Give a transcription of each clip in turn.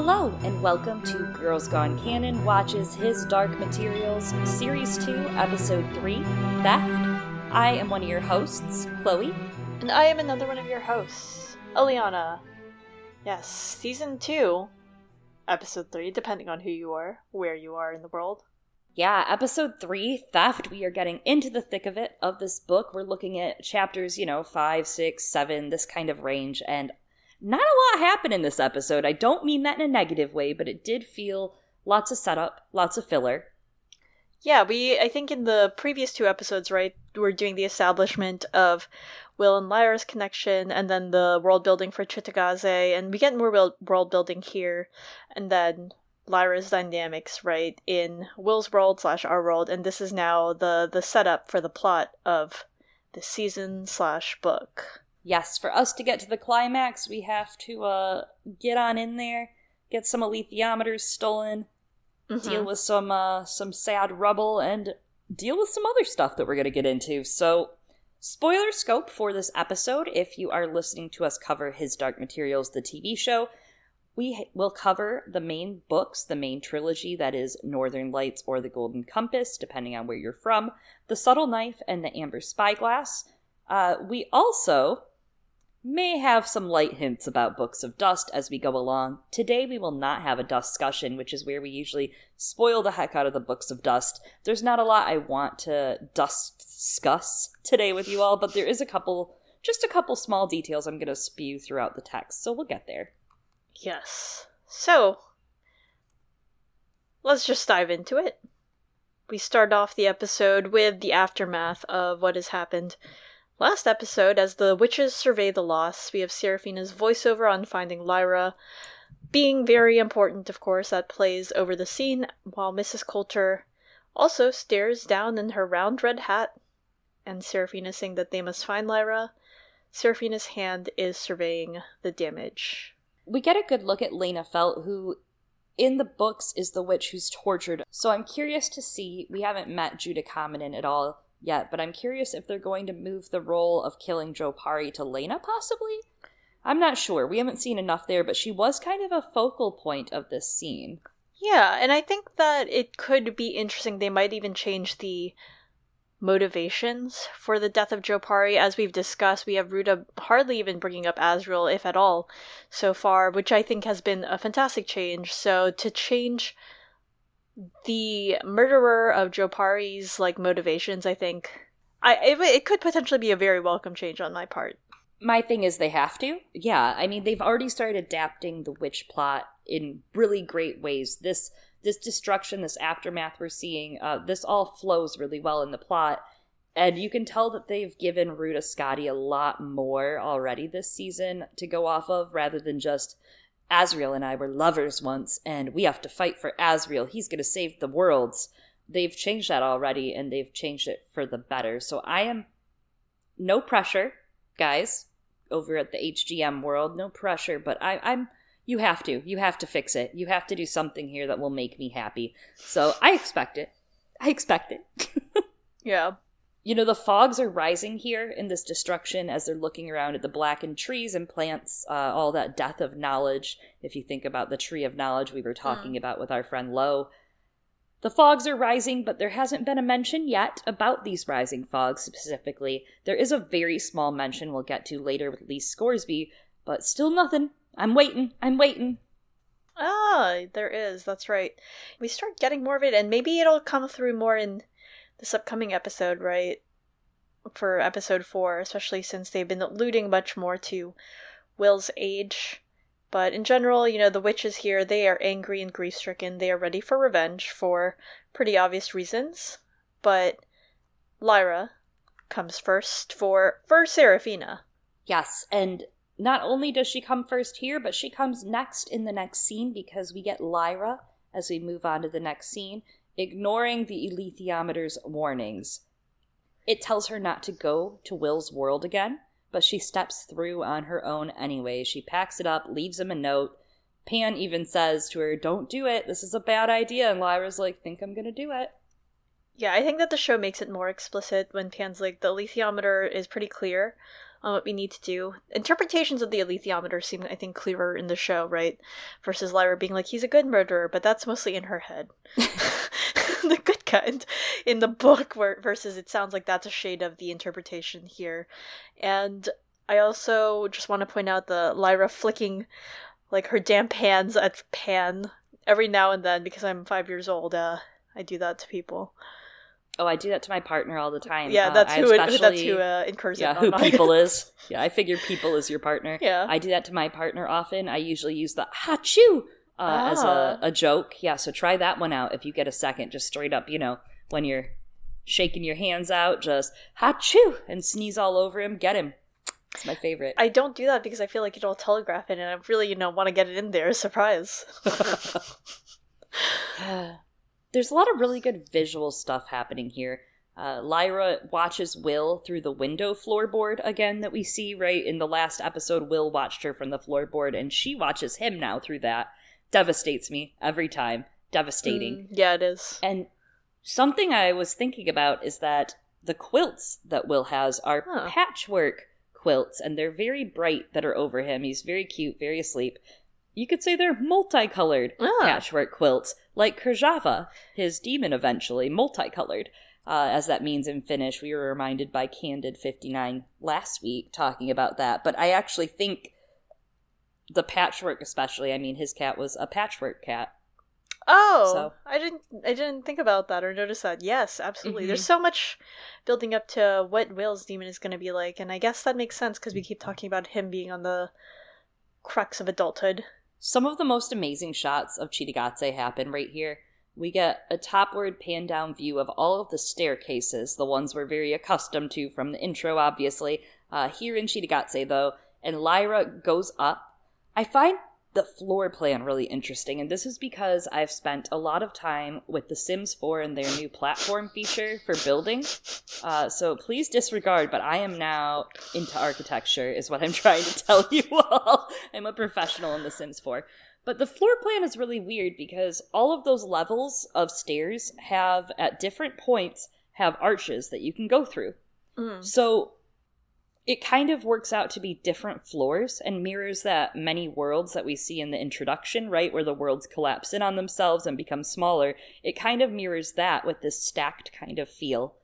Hello, and welcome to Girls Gone Canon Watches His Dark Materials, Series 2, Episode 3 Theft. I am one of your hosts, Chloe. And I am another one of your hosts, Eliana. Yes, Season 2, Episode 3, depending on who you are, where you are in the world. Yeah, Episode 3, Theft. We are getting into the thick of it, of this book. We're looking at chapters, you know, 5, 6, 7, this kind of range, and not a lot happened in this episode. I don't mean that in a negative way, but it did feel lots of setup, lots of filler. Yeah, we I think in the previous two episodes, right, we're doing the establishment of Will and Lyra's connection, and then the world building for Cittàgazze, and we get more world building here, and then Lyra's dynamics, right, in Will's world slash our world, and this is now the the setup for the plot of the season slash book yes, for us to get to the climax, we have to uh, get on in there, get some alethiometers stolen, mm-hmm. deal with some uh, some sad rubble, and deal with some other stuff that we're going to get into. So, spoiler scope for this episode. If you are listening to us cover His Dark Materials, the TV show, we will cover the main books, the main trilogy that is Northern Lights or The Golden Compass, depending on where you're from, The Subtle Knife, and The Amber Spyglass. Uh, we also may have some light hints about Books of Dust as we go along. Today we will not have a dust discussion, which is where we usually spoil the heck out of the Books of Dust. There's not a lot I want to dust discuss today with you all, but there is a couple, just a couple small details I'm going to spew throughout the text, so we'll get there. Yes. So, let's just dive into it. We start off the episode with the aftermath of what has happened Last episode, as the witches survey the loss, we have Seraphina's voiceover on finding Lyra, being very important, of course, that plays over the scene, while Mrs. Coulter also stares down in her round red hat, and Seraphina saying that they must find Lyra. Seraphina's hand is surveying the damage. We get a good look at Lena Feldt, who in the books is the witch who's tortured. So I'm curious to see. We haven't met Juta Kamainen at all yet, but I'm curious if they're going to move the role of killing Jopari to Lena, possibly? I'm not sure. We haven't seen enough there, but she was kind of a focal point of this scene. Yeah, and I think that it could be interesting. They might even change the motivations for the death of Jopari. As we've discussed, we have Ruta hardly even bringing up Asriel, if at all, so far, which I think has been a fantastic change. So to change the murderer of Jopari's like motivations, I think, I it, it could potentially be a very welcome change on my part. My thing is they have to. Yeah, I mean they've already started adapting the witch plot in really great ways. This this destruction, this aftermath we're seeing, uh, this all flows really well in the plot. And you can tell that they've given Ruta Skadi a lot more already this season to go off of rather than just Asriel and I were lovers once, and we have to fight for Asriel. He's going to save the worlds. They've changed that already, and they've changed it for the better. So I am no pressure, guys, over at the HDM world. No pressure, but I, I'm. You have to. You have to fix it. You have to do something here that will make me happy. So I expect it. I expect it. yeah. You know, the fogs are rising here in this destruction as they're looking around at the blackened trees and plants, uh, all that death of knowledge. If you think about the tree of knowledge we were talking mm. about with our friend Lo. The fogs are rising, but there hasn't been a mention yet about these rising fogs specifically. There is a very small mention we'll get to later with Lise Scoresby, but still nothing. I'm waiting. I'm waiting. Ah, there is. That's right. We start getting more of it, and maybe it'll come through more in this upcoming episode, right? For episode four, especially since they've been alluding much more to Will's age. But in general, you know, the witches here, they are angry and grief stricken. They are ready for revenge for pretty obvious reasons. But Lyra comes first for for Seraphina. Yes, and not only does she come first here, but she comes next in the next scene because we get Lyra as we move on to the next scene ignoring the alethiometer's warnings. It tells her not to go to Will's world again, but she steps through on her own anyway. She packs it up, leaves him a note. Pan even says to her, Don't do it. This is a bad idea. And Lyra's like, Think I'm going to do it. Yeah, I think that the show makes it more explicit when Pan's like, The alethiometer is pretty clear on what we need to do. Interpretations of the alethiometer seem, I think, clearer in the show, right? Versus Lyra being like, he's a good murderer, but that's mostly in her head. the good kind in the book, where, versus it sounds like that's a shade of the interpretation here. And I also just want to point out the Lyra flicking like her damp hands at Pan every now and then because I'm five years old. Uh, I do that to people. Oh, I do that to my partner all the time. Yeah, that's uh, who it, that's who uh, incurs yeah, who people is. Yeah, I figure people is your partner. Yeah, I do that to my partner often. I usually use the hachoo uh, ah. as a, ah. a joke. Yeah, so try that one out if you get a second. Just straight up, you know, when you're shaking your hands out, just hachoo and sneeze all over him. Get him. It's my favorite. I don't do that because I feel like it'll telegraph it, and I really, you know, want to get it in there. Surprise. There's a lot of really good visual stuff happening here. Uh, Lyra watches Will through the window floorboard again that we see right in the last episode. Will watched her from the floorboard, and she watches him now through that. Devastates me every time. Devastating. Mm, yeah, it is. And something I was thinking about is that the quilts that Will has are huh. patchwork quilts, and they're very bright that are over him. He's very cute, very asleep. You could say they're multicolored ah. patchwork quilts, like Kirjava, his demon eventually, multicolored. Uh, as that means in Finnish. We were reminded by Candid59 last week talking about that. But I actually think the patchwork, especially, I mean, his cat was a patchwork cat. Oh, so. I didn't. I didn't think about that or notice that. Yes, absolutely. Mm-hmm. There's so much building up to what Will's demon is going to be like, and I guess that makes sense because we keep talking about him being on the crux of adulthood. Some of the most amazing shots of Cittàgazze happen right here. We get a topward pan down view of all of the staircases, the ones we're very accustomed to from the intro, obviously. Uh, here in Cittàgazze, though, and Lyra goes up. I find the floor plan really interesting, and this is because I've spent a lot of time with The Sims 4 and their new platform feature for building. Uh, so please disregard, but I am now into architecture, is what I'm trying to tell you all. I'm a professional in The Sims 4. But the floor plan is really weird because all of those levels of stairs have, at different points, have arches that you can go through. Mm. So it kind of works out to be different floors and mirrors that many worlds that we see in the introduction, right? Where the worlds collapse in on themselves and become smaller. It kind of mirrors that with this stacked kind of feel.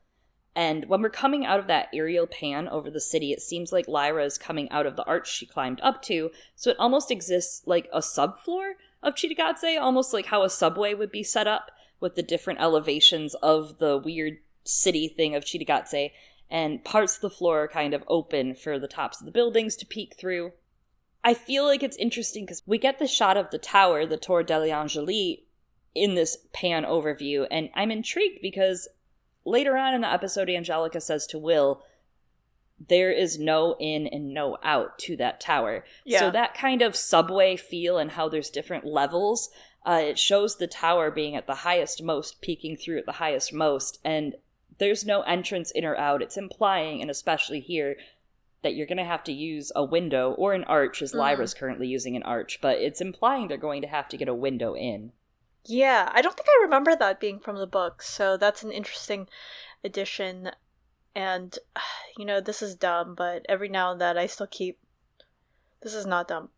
And when we're coming out of that aerial pan over the city, it seems like Lyra is coming out of the arch she climbed up to, so it almost exists like a subfloor of Cittàgazze, almost like how a subway would be set up with the different elevations of the weird city thing of Cittàgazze and parts of the floor are kind of open for the tops of the buildings to peek through. I feel like it's interesting because we get the shot of the tower, the Torre degli Angeli, in this pan overview, and I'm intrigued because later on in the episode, Angelica says to Will, there is no in and no out to that tower. Yeah. So that kind of subway feel and how there's different levels, uh, it shows the tower being at the highest most, peeking through at the highest most, and there's no entrance in or out. It's implying, and especially here, that you're going to have to use a window or an arch, as mm. Lyra's currently using an arch, but it's implying they're going to have to get a window in. Yeah, I don't think I remember that being from the book, so that's an interesting addition. And, you know, this is dumb, but every now and then I still keep. This is not dumb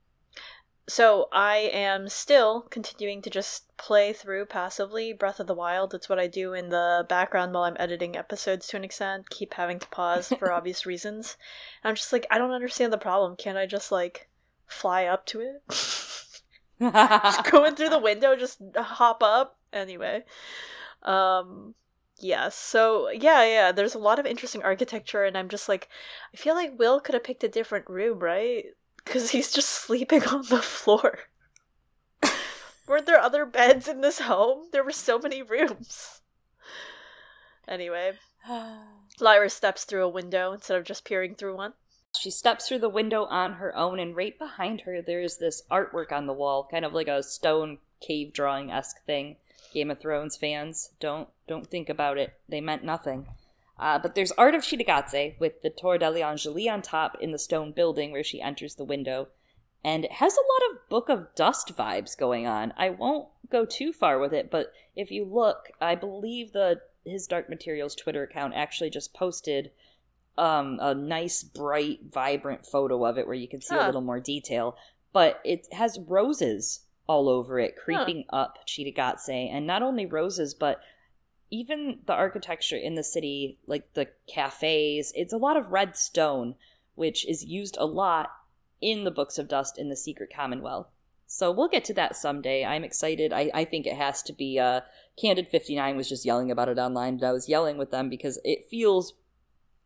so I am still continuing to just play through passively Breath of the Wild. It's what I do in the background while I'm editing episodes to an extent. Keep having to pause for obvious reasons. And I'm just like, I don't understand the problem. Can't I just like fly up to it? just going through the window, just hop up. Anyway. Um Yes. So yeah, yeah. There's a lot of interesting architecture, and I'm just like, I feel like Will could have picked a different room, right? Because he's just sleeping on the floor. Weren't there other beds in this home? There were so many rooms. Anyway, Lyra steps through a window instead of just peering through one. She steps through the window on her own, and right behind her, there's this artwork on the wall, kind of like a stone cave drawing esque thing. Game of Thrones fans, don't don't think about it. They meant nothing. Uh, but there's art of Cittàgazze with the Torre degli Angeli on top in the stone building where she enters the window. And it has a lot of Book of Dust vibes going on. I won't go too far with it, but if you look, I believe the his Dark Materials Twitter account actually just posted um, a nice, bright, vibrant photo of it where you can see huh. a little more detail. But it has roses all over it, creeping huh. up Cittàgazze. And not only roses, but even the architecture in the city, like the cafes, it's a lot of red stone, which is used a lot in the Books of Dust in the Secret Commonwealth. So we'll get to that someday. I'm excited. I, I think it has to be. Uh, Candid 59 was just yelling about it online, but I was yelling with them because it feels.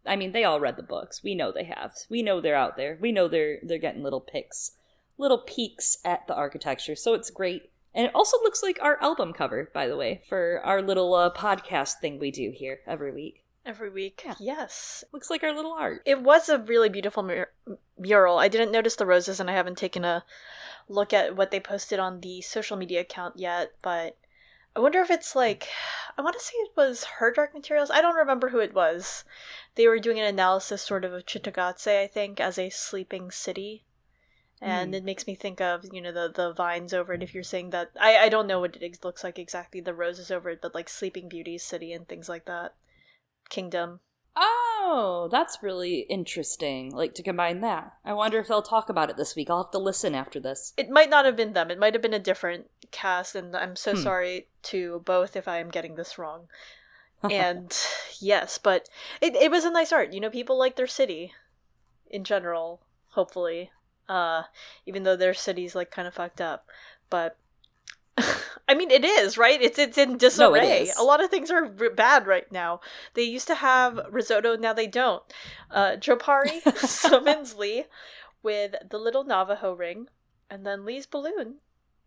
I mean, they all read the books. We know they have. We know they're out there. We know they're they're getting little picks, little peeks at the architecture. So it's great. And it also looks like our album cover, by the way, for our little uh, podcast thing we do here every week. Every week, yeah. yes. Looks like our little art. It was a really beautiful mur- mural. I didn't notice the roses, and I haven't taken a look at what they posted on the social media account yet, but I wonder if it's like I want to say it was her dark materials. I don't remember who it was. They were doing an analysis sort of of Cittàgazze, I think, as a sleeping city. And mm. it makes me think of, you know, the the vines over it. If you're saying that, I I don't know what it looks like exactly, the roses over it, but like Sleeping Beauty's city and things like that, kingdom. Oh, that's really interesting. Like to combine that. I wonder if they'll talk about it this week. I'll have to listen after this. It might not have been them. It might have been a different cast, and I'm so hmm. sorry to both if I am getting this wrong. and yes, but it it was a nice art. You know, people like their city in general, hopefully. Uh even though their city's like kind of fucked up. But I mean, it is right. It's it's in disarray. No, a lot of things are r- bad right now. They used to have risotto, now they don't. Uh, Jopari summons Lee with the little Navajo ring, and then Lee's balloon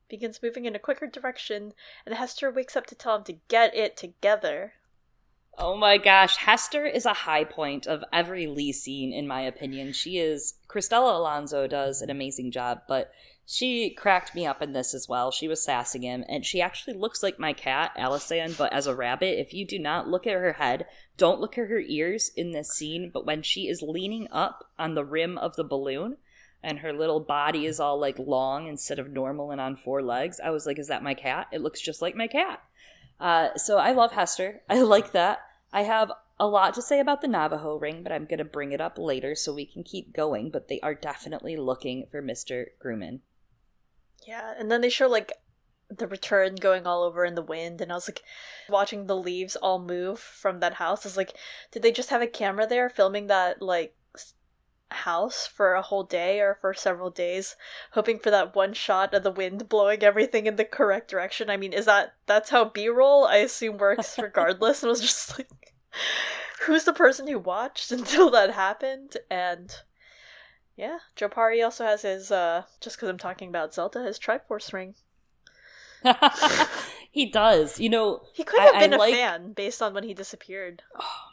begins moving in a quicker direction, and Hester wakes up to tell him to get it together. Oh my gosh, Hester is a high point of every Lee scene, in my opinion. She is. Cristela Alonzo does an amazing job, but she cracked me up in this as well. She was sassing him, and she actually looks like my cat, Alisan, but as a rabbit. If you do not look at her head, don't look at her ears in this scene, but when she is leaning up on the rim of the balloon and her little body is all like long instead of normal and on four legs, I was like, is that my cat? It looks just like my cat. Uh, so I love Hester. I like that. I have a lot to say about the Navajo ring, but I'm going to bring it up later so we can keep going. But they are definitely looking for Mr. Grumman. Yeah, and then they show like the return going all over in the wind and I was like watching the leaves all move from that house. I was like, did they just have a camera there filming that like house for a whole day or for several days hoping for that one shot of the wind blowing everything in the correct direction? I mean, is that that's how B-roll I assume works regardless and it was just like who's the person who watched until that happened and yeah, Jopari also has his, uh, just because I'm talking about Zelda, his Triforce ring. he does. You know, he could have I, been I a like... fan based on when he disappeared. Oh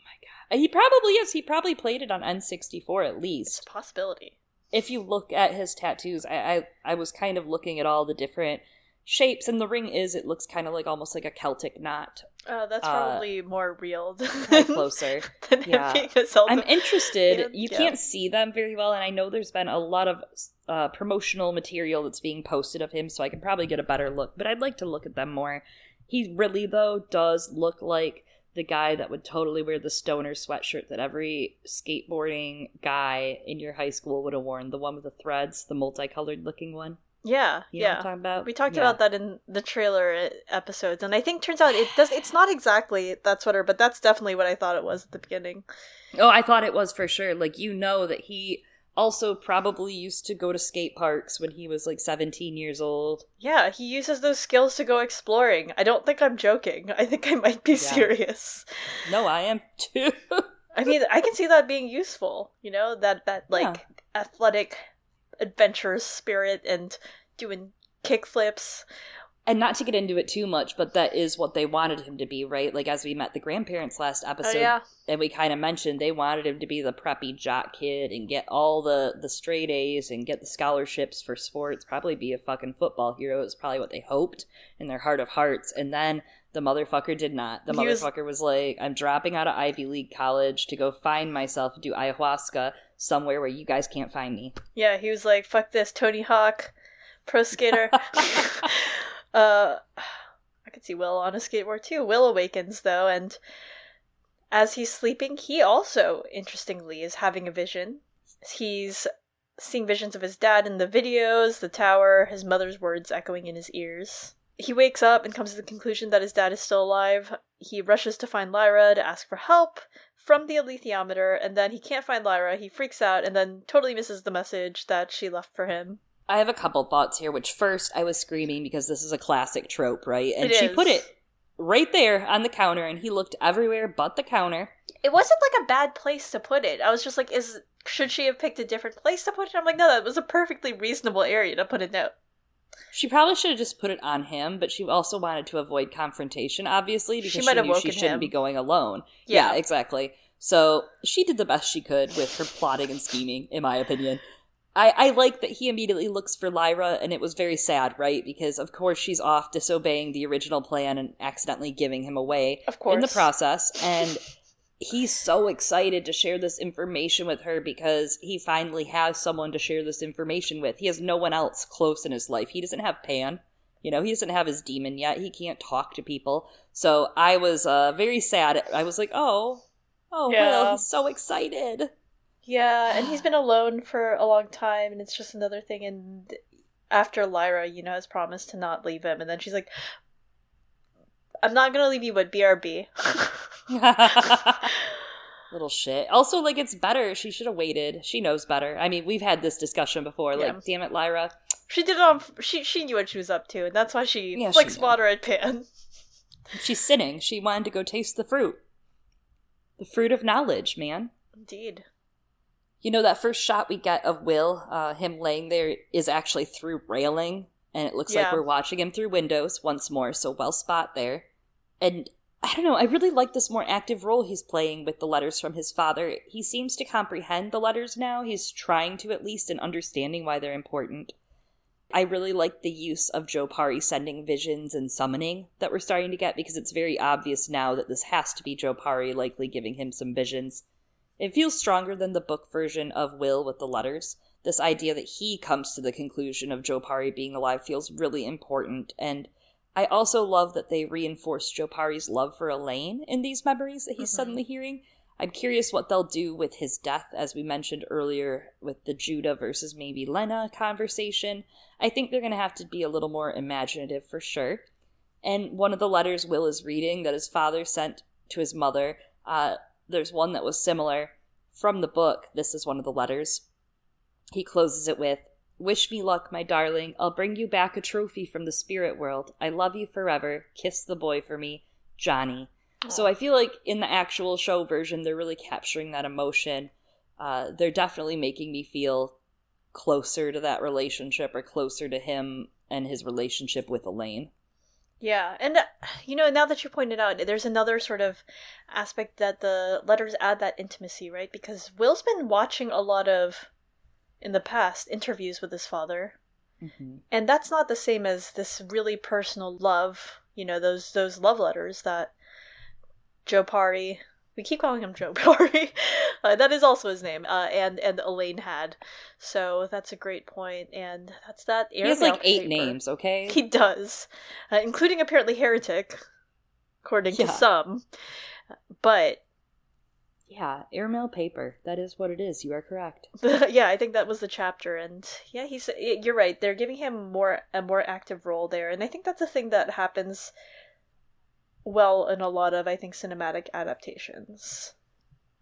he probably is. He probably played it on N64 at least. Possibility. If you look at his tattoos, I, I I was kind of looking at all the different shapes, and the ring is it looks kind of like almost like a Celtic knot. Oh, that's uh, probably uh, more real than closer. than yeah. I'm interested. you yeah. can't see them very well, and I know there's been a lot of uh, promotional material that's being posted of him, so I can probably get a better look. But I'd like to look at them more. He really though does look like the guy that would totally wear the stoner sweatshirt that every skateboarding guy in your high school would have worn, the one with the threads, the multicolored looking one. Yeah, you yeah. talking about? We talked yeah. about that in the trailer uh, episodes, and I think turns out it does. It's not exactly that sweater, but that's definitely what I thought it was at the beginning. Oh, I thought it was for sure. Like you know that he also probably used to go to skate parks when he was like 17 years old. Yeah, he uses those skills to go exploring. I don't think I'm joking. I think I might be yeah. serious. No, I am too. I mean, I can see that being useful, you know, that that like yeah. athletic adventurous spirit and doing kickflips. And not to get into it too much, but that is what they wanted him to be, right? Like as we met the grandparents last oh, episode, oh, yeah. and we kind of mentioned they wanted him to be the preppy jock kid and get all the the straight A's and get the scholarships for sports. Probably be a fucking football hero is probably what they hoped in their heart of hearts. And then the motherfucker did not. The he motherfucker was... was like, "I'm dropping out of Ivy League college to go find myself, do ayahuasca." somewhere where you guys can't find me. Yeah, he was like, "Fuck this, Tony Hawk, pro skater." uh, I could see Will on a skateboard too. Will awakens though, and as he's sleeping, he also, interestingly, is having a vision. He's seeing visions of his dad in the videos, the tower, his mother's words echoing in his ears. He wakes up and comes to the conclusion that his dad is still alive. He rushes to find Lyra to ask for help from the alethiometer, and then he can't find Lyra. He freaks out and then totally misses the message that she left for him. I have a couple thoughts here, which first I was screaming because this is a classic trope, right? And It she is. put it right there on the counter, and he looked everywhere but the counter. It wasn't like a bad place to put it. I was just like, is should she have picked a different place to put it? I'm like, no, that was a perfectly reasonable area to put a note. She probably should have just put it on him, but she also wanted to avoid confrontation, obviously, because She she, have knew she shouldn't him. be going alone. Yeah. Yeah. exactly. So she did the best she could with her plotting and scheming, in my opinion. I, I like that he immediately looks for Lyra, and it was very sad, right? Because of course she's off disobeying the original plan and accidentally giving him away Of course. in the process. And he's so excited to share this information with her because he finally has someone to share this information with. He has no one else close in his life. He doesn't have Pan. You know, he doesn't have his demon yet. He can't talk to people. So I was uh, very sad. I was like, oh, oh, Yeah. Will, he's so excited. Yeah, and he's been alone for a long time, and it's just another thing. And after Lyra, you know, has promised to not leave him, and then she's like, "I'm not gonna leave you, but BRB." Little shit. Also, like, it's better. She should have waited. She knows better. I mean, we've had this discussion before. Yeah. Like, damn it, Lyra. she did it on. She she knew what she was up to, and that's why she Yeah, she flicks knew. water at Pan. She's sinning. She wanted to go taste the fruit. The fruit of knowledge, man. Indeed. You know, that first shot we get of Will, uh, him laying there, is actually through railing, and it looks Yeah. like we're watching him through windows once more, so well spot there. And I don't know, I really like this more active role he's playing with the letters from his father. He seems to comprehend the letters now, he's trying to at least, and understanding why they're important. I really like the use of Joe Pari sending visions and summoning that we're starting to get because it's very obvious now that this has to be Joe Pari likely giving him some visions. It feels stronger than the book version of Will with the letters. This idea that he comes to the conclusion of Joe Pari being alive feels really important, and I also love that they reinforce Joe Pari's love for Elaine in these memories that he's Mhm. suddenly hearing. I'm curious what they'll do with his death, as we mentioned earlier with the Juta versus maybe Lena conversation. I think they're going to have to be a little more imaginative for sure. And one of the letters Will is reading that his father sent to his mother, uh, there's one that was similar from the book. This is one of the letters. He closes it with Wish me luck, my darling. I'll bring you back a trophy from the spirit world. I love you forever. Kiss the boy for me, Johnny. So I feel like in the actual show version, they're really capturing that emotion. Uh, they're definitely making me feel closer to that relationship or closer to him and his relationship with Elaine. Yeah, and uh, you know, now that you pointed out, there's another sort of aspect that the letters add that intimacy, right? Because Will's been watching a lot of, in the past, interviews with his father, Mm-hmm. and that's not the same as this really personal love. You know, those those love letters that Joe Pari. We keep calling him Joe Pari. uh, that is also his name. Uh, and and Elaine had. So that's a great point, and that's that. He has like eight paper. names, okay? He does, uh, including apparently heretic, according to some. But yeah, airmail paper. That is what it is. You are correct. yeah, I think that was the chapter, and yeah, he's. You're right. They're giving him more a more active role there, and I think that's a thing that happens well in a lot of I think cinematic adaptations.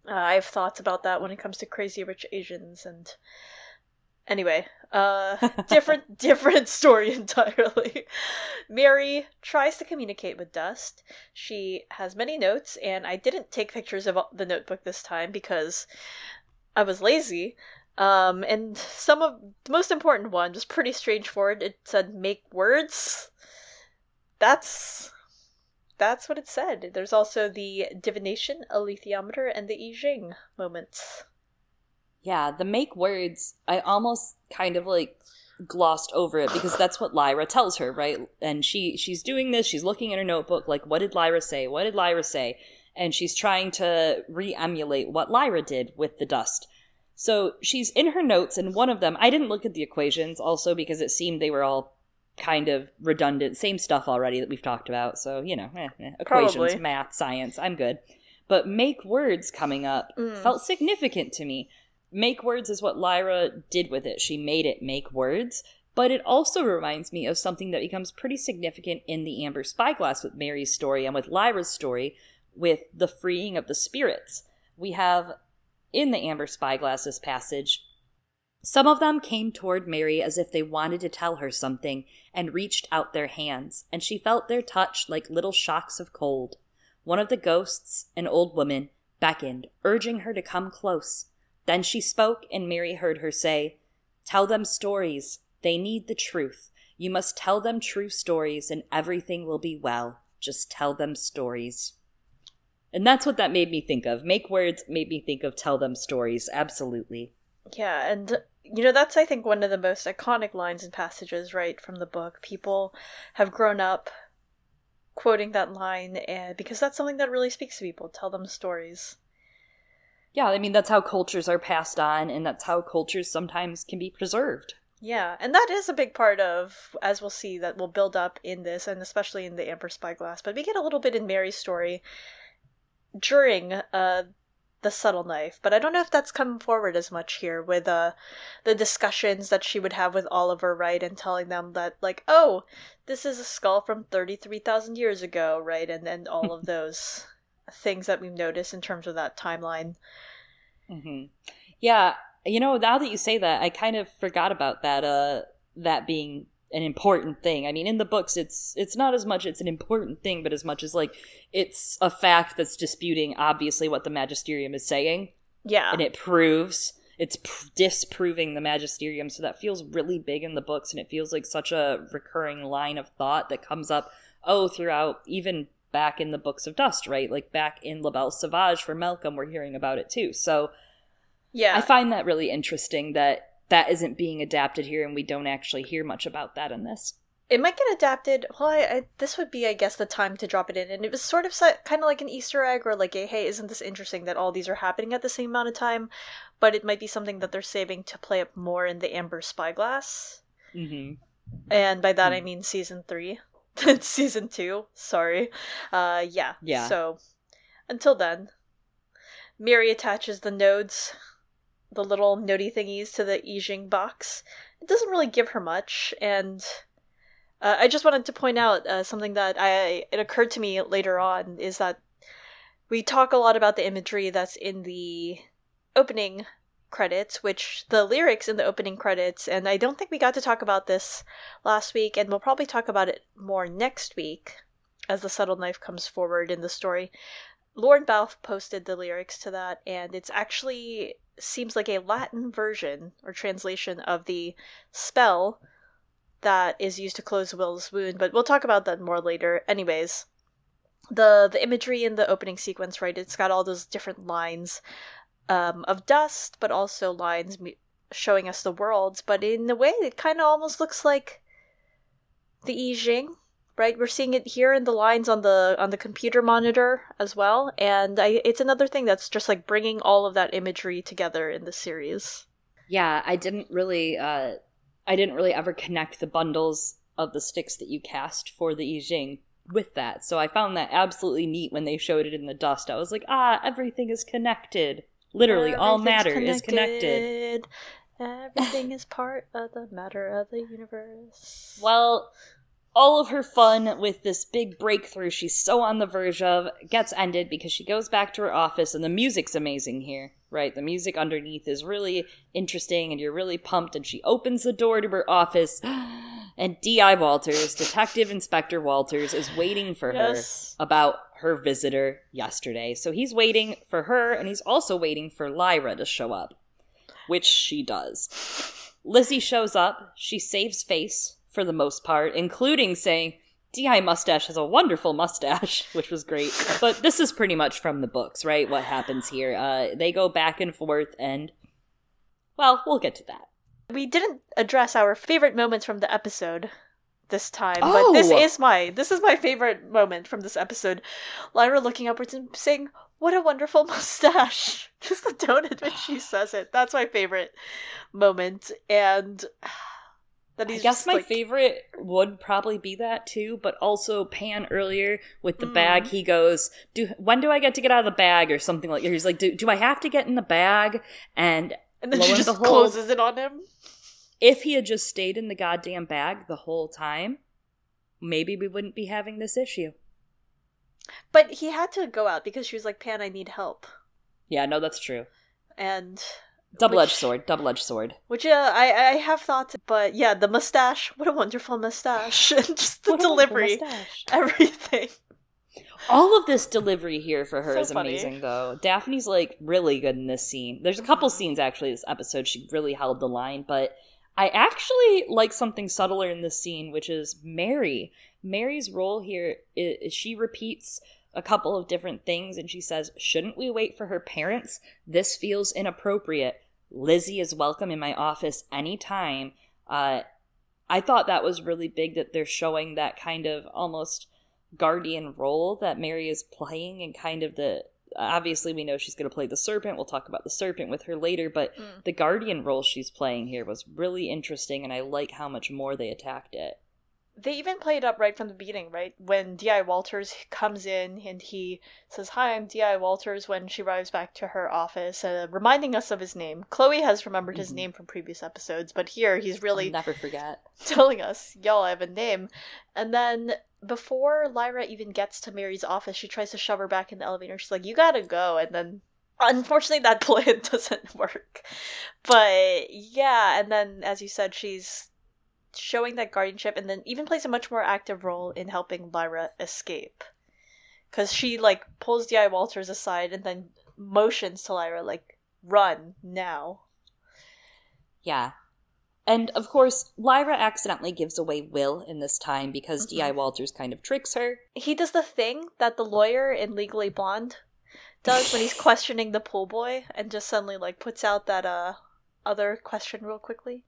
Uh, I have thoughts about that when it comes to Crazy Rich Asians, and anyway, uh, different different story entirely. Mary tries to communicate with Dust. She has many notes, and I didn't take pictures of the notebook this time because I was lazy. Um, and some of the most important one, was pretty straightforward. It said "make words." That's that's what it said. There's also the divination, alethiometer, and the I Ching moments. Yeah, the make words, I almost kind of like glossed over it because that's what Lyra tells her, right? And she she's doing this, she's looking in her notebook like what did Lyra say? What did Lyra say? And she's trying to re-emulate what Lyra did with the dust. So she's in her notes and one of them, I didn't look at the equations also because it seemed they were all kind of redundant, same stuff already that we've talked about. So, you know, eh, eh, equations, Probably. math, science, I'm good. but make words coming up Mm. felt significant to me. Make words is what Lyra did with it. She made it make words, but it also reminds me of something that becomes pretty significant in the Amber Spyglass with Mary's story and with Lyra's story with the freeing of the spirits. We have in the Amber Spyglass's passage some of them came toward Mary as if they wanted to tell her something and reached out their hands, and she felt their touch like little shocks of cold. One of the ghosts, an old woman, beckoned, urging her to come close. Then she spoke, and Mary heard her say, Tell them stories. They need the truth. You must tell them true stories, and everything will be well. Just tell them stories. And that's what that made me think of. Make words made me think of tell them stories. Absolutely. Yeah, and you know that's I think one of the most iconic lines and passages right from the book. People have grown up quoting that line and because that's something that really speaks to people. Tell them stories. Yeah, I mean, that's how cultures are passed on, and that's how cultures sometimes can be preserved. Yeah, and that is a big part of, as we'll see, that will build up in this, and especially in the Amber Spyglass. But we get a little bit in Mary's story during uh, the subtle knife, but I don't know if that's come forward as much here with uh, the discussions that she would have with Oliver, right, and telling them that, like, oh, this is a skull from thirty three thousand years ago, right, and and all of those things that we've noticed in terms of that timeline. hmm Yeah, you know, now that you say that, I kind of forgot about that. Uh, that being an important thing. I mean, in the books, it's it's not as much it's an important thing, but as much as like it's a fact that's disputing obviously what the magisterium is saying, Yeah, and it proves it's pr- disproving the magisterium. So that feels really big in the books, and it feels like such a recurring line of thought that comes up. Oh, throughout even back in the books of dust, right? Like back in La Belle Sauvage for Malcolm, we're hearing about it too. So yeah. I find that really interesting that that isn't being adapted here, and we don't actually hear much about that in this. It might get adapted. Well, I, I, this would be, I guess, the time to drop it in. And it was sort of kind of like an Easter egg, or like a hey, isn't this interesting that all these are happening at the same amount of time? But it might be something that they're saving to play up more in the Amber Spyglass. hmm And by that I Hmm. mean season three, season two. Sorry. Uh, yeah. Yeah. So until then, Mary attaches the nodes, the little nodey thingies, to the I Ching box. It doesn't really give her much, and uh, I just wanted to point out uh, something that I it occurred to me later on is that we talk a lot about the imagery that's in the opening credits, which the lyrics in the opening credits, and I don't think we got to talk about this last week, and we'll probably talk about it more next week as the subtle knife comes forward in the story. Lorne Balfe posted the lyrics to that, and it's actually seems like a Latin version or translation of the spell that is used to close Will's wound, but we'll talk about that more later. Anyways, the the imagery in the opening sequence, right? It's got all those different lines um, of dust, but also lines showing us the worlds. But in a way, it kind of almost looks like the I Ching, right? We're seeing it here in the lines on the on the computer monitor as well, and I, it's another thing that's just like bringing all of that imagery together in the series. Yeah, I didn't really, uh, I didn't really ever connect the bundles of the sticks that you cast for the I Ching with that. So I found that absolutely neat when they showed it in the dust. I was like, ah, everything is connected. Literally, all matter is connected. Everything is part of the matter of the universe. Well, all of her fun with this big breakthrough she's so on the verge of gets ended because she goes back to her office and the music's amazing here, right? The music underneath is really interesting and you're really pumped and she opens the door to her office and D.I. Walters, Detective Inspector Walters, is waiting for Yes. her about her visitor yesterday. So he's waiting for her and he's also waiting for Lyra to show up, which she does. Lizzie shows up. She saves face for the most part, including saying, D.I. Mustache has a wonderful mustache, which was great. But this is pretty much from the books, right? What happens here. Uh, they go back and forth, and, well, we'll get to that. We didn't address our favorite moments from the episode this time, Oh! but this is my this is my favorite moment from this episode. Lyra looking upwards and saying, "What a wonderful mustache!" Just the tone in which she says it. That's my favorite moment, and That I guess my like, favorite would probably be that too, but also Pan earlier with the Mm. bag. He goes, "Do when do I get to get out of the bag?" or something like. He's like, "Do, do I have to get in the bag?" And and then she just behold- closes it on him. if he had just stayed in the goddamn bag the whole time, maybe we wouldn't be having this issue. But he had to go out because she was like, "Pan, I need help," Yeah, no, that's true. and Double edged Which- sword. Double edged sword. which uh, I I have thoughts, but yeah, the mustache. What a wonderful mustache! and just the What delivery, everything. All of this delivery here for her So is funny. amazing, though. Dafne's like really good in this scene. There's a couple Mhm. scenes actually this episode she really held the line, but I actually like something subtler in this scene, which is Mary. Mary's role here is she repeats a couple of different things and she says, Shouldn't we wait for her parents? This feels inappropriate. Lizzie is welcome in my office anytime. Uh, I thought that was really big that they're showing that kind of almost guardian role that Mary is playing and kind of the obviously we know she's going to play the serpent. We'll talk about the serpent with her later, but Mm. the guardian role she's playing here was really interesting and I like how much more they attacked it. They even play it up right from the beginning, right? When Di Walters comes in and he says, "Hi, I'm Di Walters." When she arrives back to her office, uh, reminding us of his name. Chloe has remembered his Mhm. name from previous episodes, but here he's really I'll never forget. telling us, y'all, I have a name. And then before Lyra even gets to Mary's office, she tries to shove her back in the elevator. She's like, you gotta go. And then, unfortunately, that plan doesn't work. But yeah, and then, as you said, she's showing that guardianship and then even plays a much more active role in helping Lyra escape. Because she, like, pulls D.I. Walters aside and then motions to Lyra, like, run now. Yeah. And of course, Lyra accidentally gives away Will in this time because Mhm. D.I. Walters kind of tricks her. he does the thing that the lawyer in Legally Blonde does when he's questioning the pool boy and just suddenly like puts out that uh other question real quickly.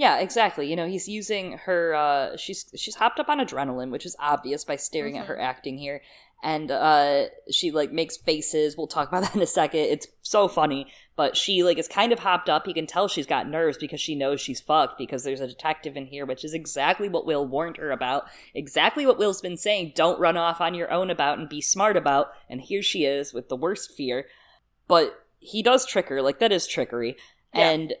Yeah, exactly. You know, he's using her uh she's she's hopped up on adrenaline, which is obvious by staring at Mhm. her acting here. And uh she like makes faces. We'll talk about that in a second. It's so funny. But she like is kind of hopped up. He can tell she's got nerves because she knows she's fucked because there's a detective in here, which is exactly what Will warned her about. Exactly what Will's been saying, don't run off on your own about and be smart about. And here she is with the worst fear. But he does trick her, like that is trickery. Yeah. And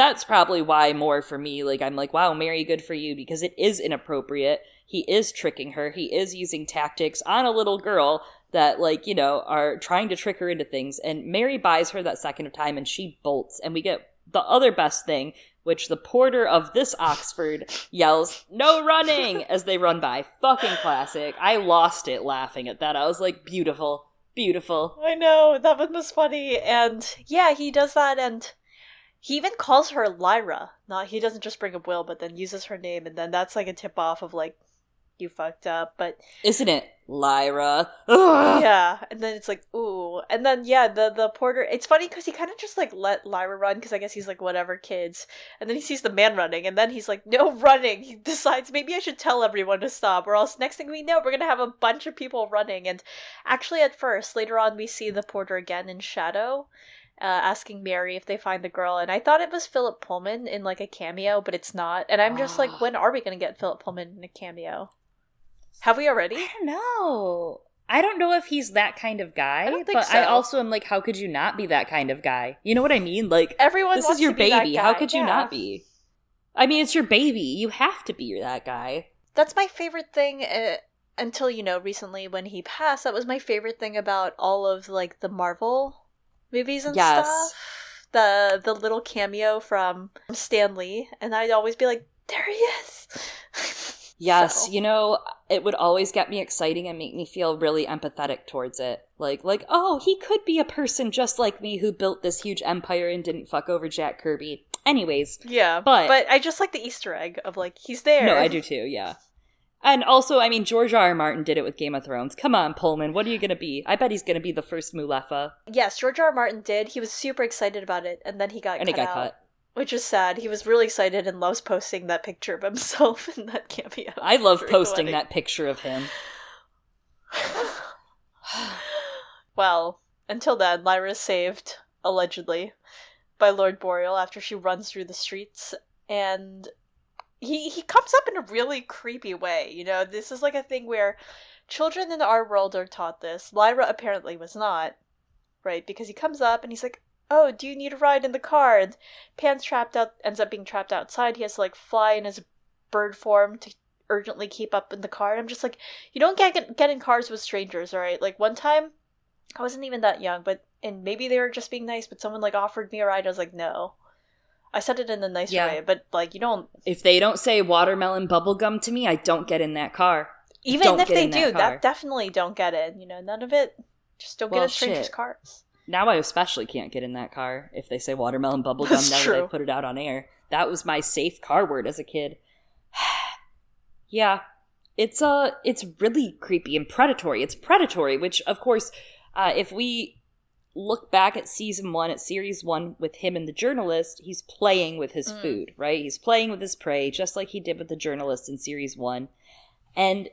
that's probably why more for me like i'm like wow mary good for you because it is inappropriate. He is tricking her. He is using tactics on a little girl that like you know are trying to trick her into things. And mary buys her that second of time and she bolts. And we get the other best thing which the porter of this oxford yells no running as they run by. Fucking classic. I lost it laughing at that. I was like beautiful. Beautiful. I know, that one was funny. And yeah, he does that and he even calls her Lyra. Not he doesn't just bring up Will, but then uses her name and then that's like a tip off of like you fucked up. But isn't it lyra Ugh. yeah and then it's like ooh and then yeah the the porter it's funny because he kind of just like let lyra run because i guess he's like whatever kids and then he sees the man running and then he's like no running he decides maybe i should tell everyone to stop or else next thing we know we're gonna have a bunch of people running and actually at first later on we see the porter again in shadow uh, asking Mary if they find the girl, and I thought it was Philip Pullman in like a cameo, but it's not. And I'm just like, Ah. when are we gonna get Philip Pullman in a cameo? Have we already? I don't know. I don't know if he's that kind of guy, I don't think but I also am like, how could you not be that kind of guy? You know what I mean? Like, Everyone this is your to baby. How could you not be? I mean, it's your baby. You have to be that guy. That's my favorite thing. Uh, until you know, recently when he passed, that was my favorite thing about all of like the Marvel movies and Yes. stuff. The the little cameo from Stan Lee, and I'd always be like, "There he is." Yes, So- you know, it would always get me exciting and make me feel really empathetic towards it. Like, like, oh, he could be a person just like me who built this huge empire and didn't fuck over Jack Kirby. Anyways, yeah, But- but I just like the Easter egg of like he's there. No, I do too, yeah. And also, I mean, George R. R. Martin did it with Game of Thrones. Come on, Pullman, what are you gonna be? I bet he's gonna be the first Mulefa. Yes, George R. R. Martin did. He was super excited about it, and then he got And cut it got out, cut. which is sad. He was really excited and loves posting that picture of himself in that cameo. I love posting that picture of him. well, until then, Lyra is saved, allegedly, by Lord Boreal after she runs through the streets. and he he comes up in a really creepy way. You know, this is like a thing where children in our world are taught this. Lyra apparently was not, right? Because he comes up and he's like, "Oh, do you need a ride in the car?" And Pan's trapped out, ends up being trapped outside. He has to like fly in his bird form to urgently keep up in the car. I'm just like, you don't get get in cars with strangers, all right? Like one time, I wasn't even that young, but and maybe they were just being nice, but someone like offered me a ride. I was like, no. I said it in a nice yeah. way, but like you don't. If they don't say watermelon bubblegum to me, I don't get in that car. Even don't if they do, that, that, definitely don't get in. You know, none of it. Just don't well, get in strangers' shit. cars. Now I especially can't get in that car if they say watermelon bubblegum. Now true. that I put it out on air, that was my safe car word as a kid. yeah, it's uh, it's really creepy and predatory. It's predatory, which of course, uh, if we look back at season one, at series one with him and the journalist, he's playing with his mm. food, right? He's playing with his prey, just like he did with the journalist in series one. And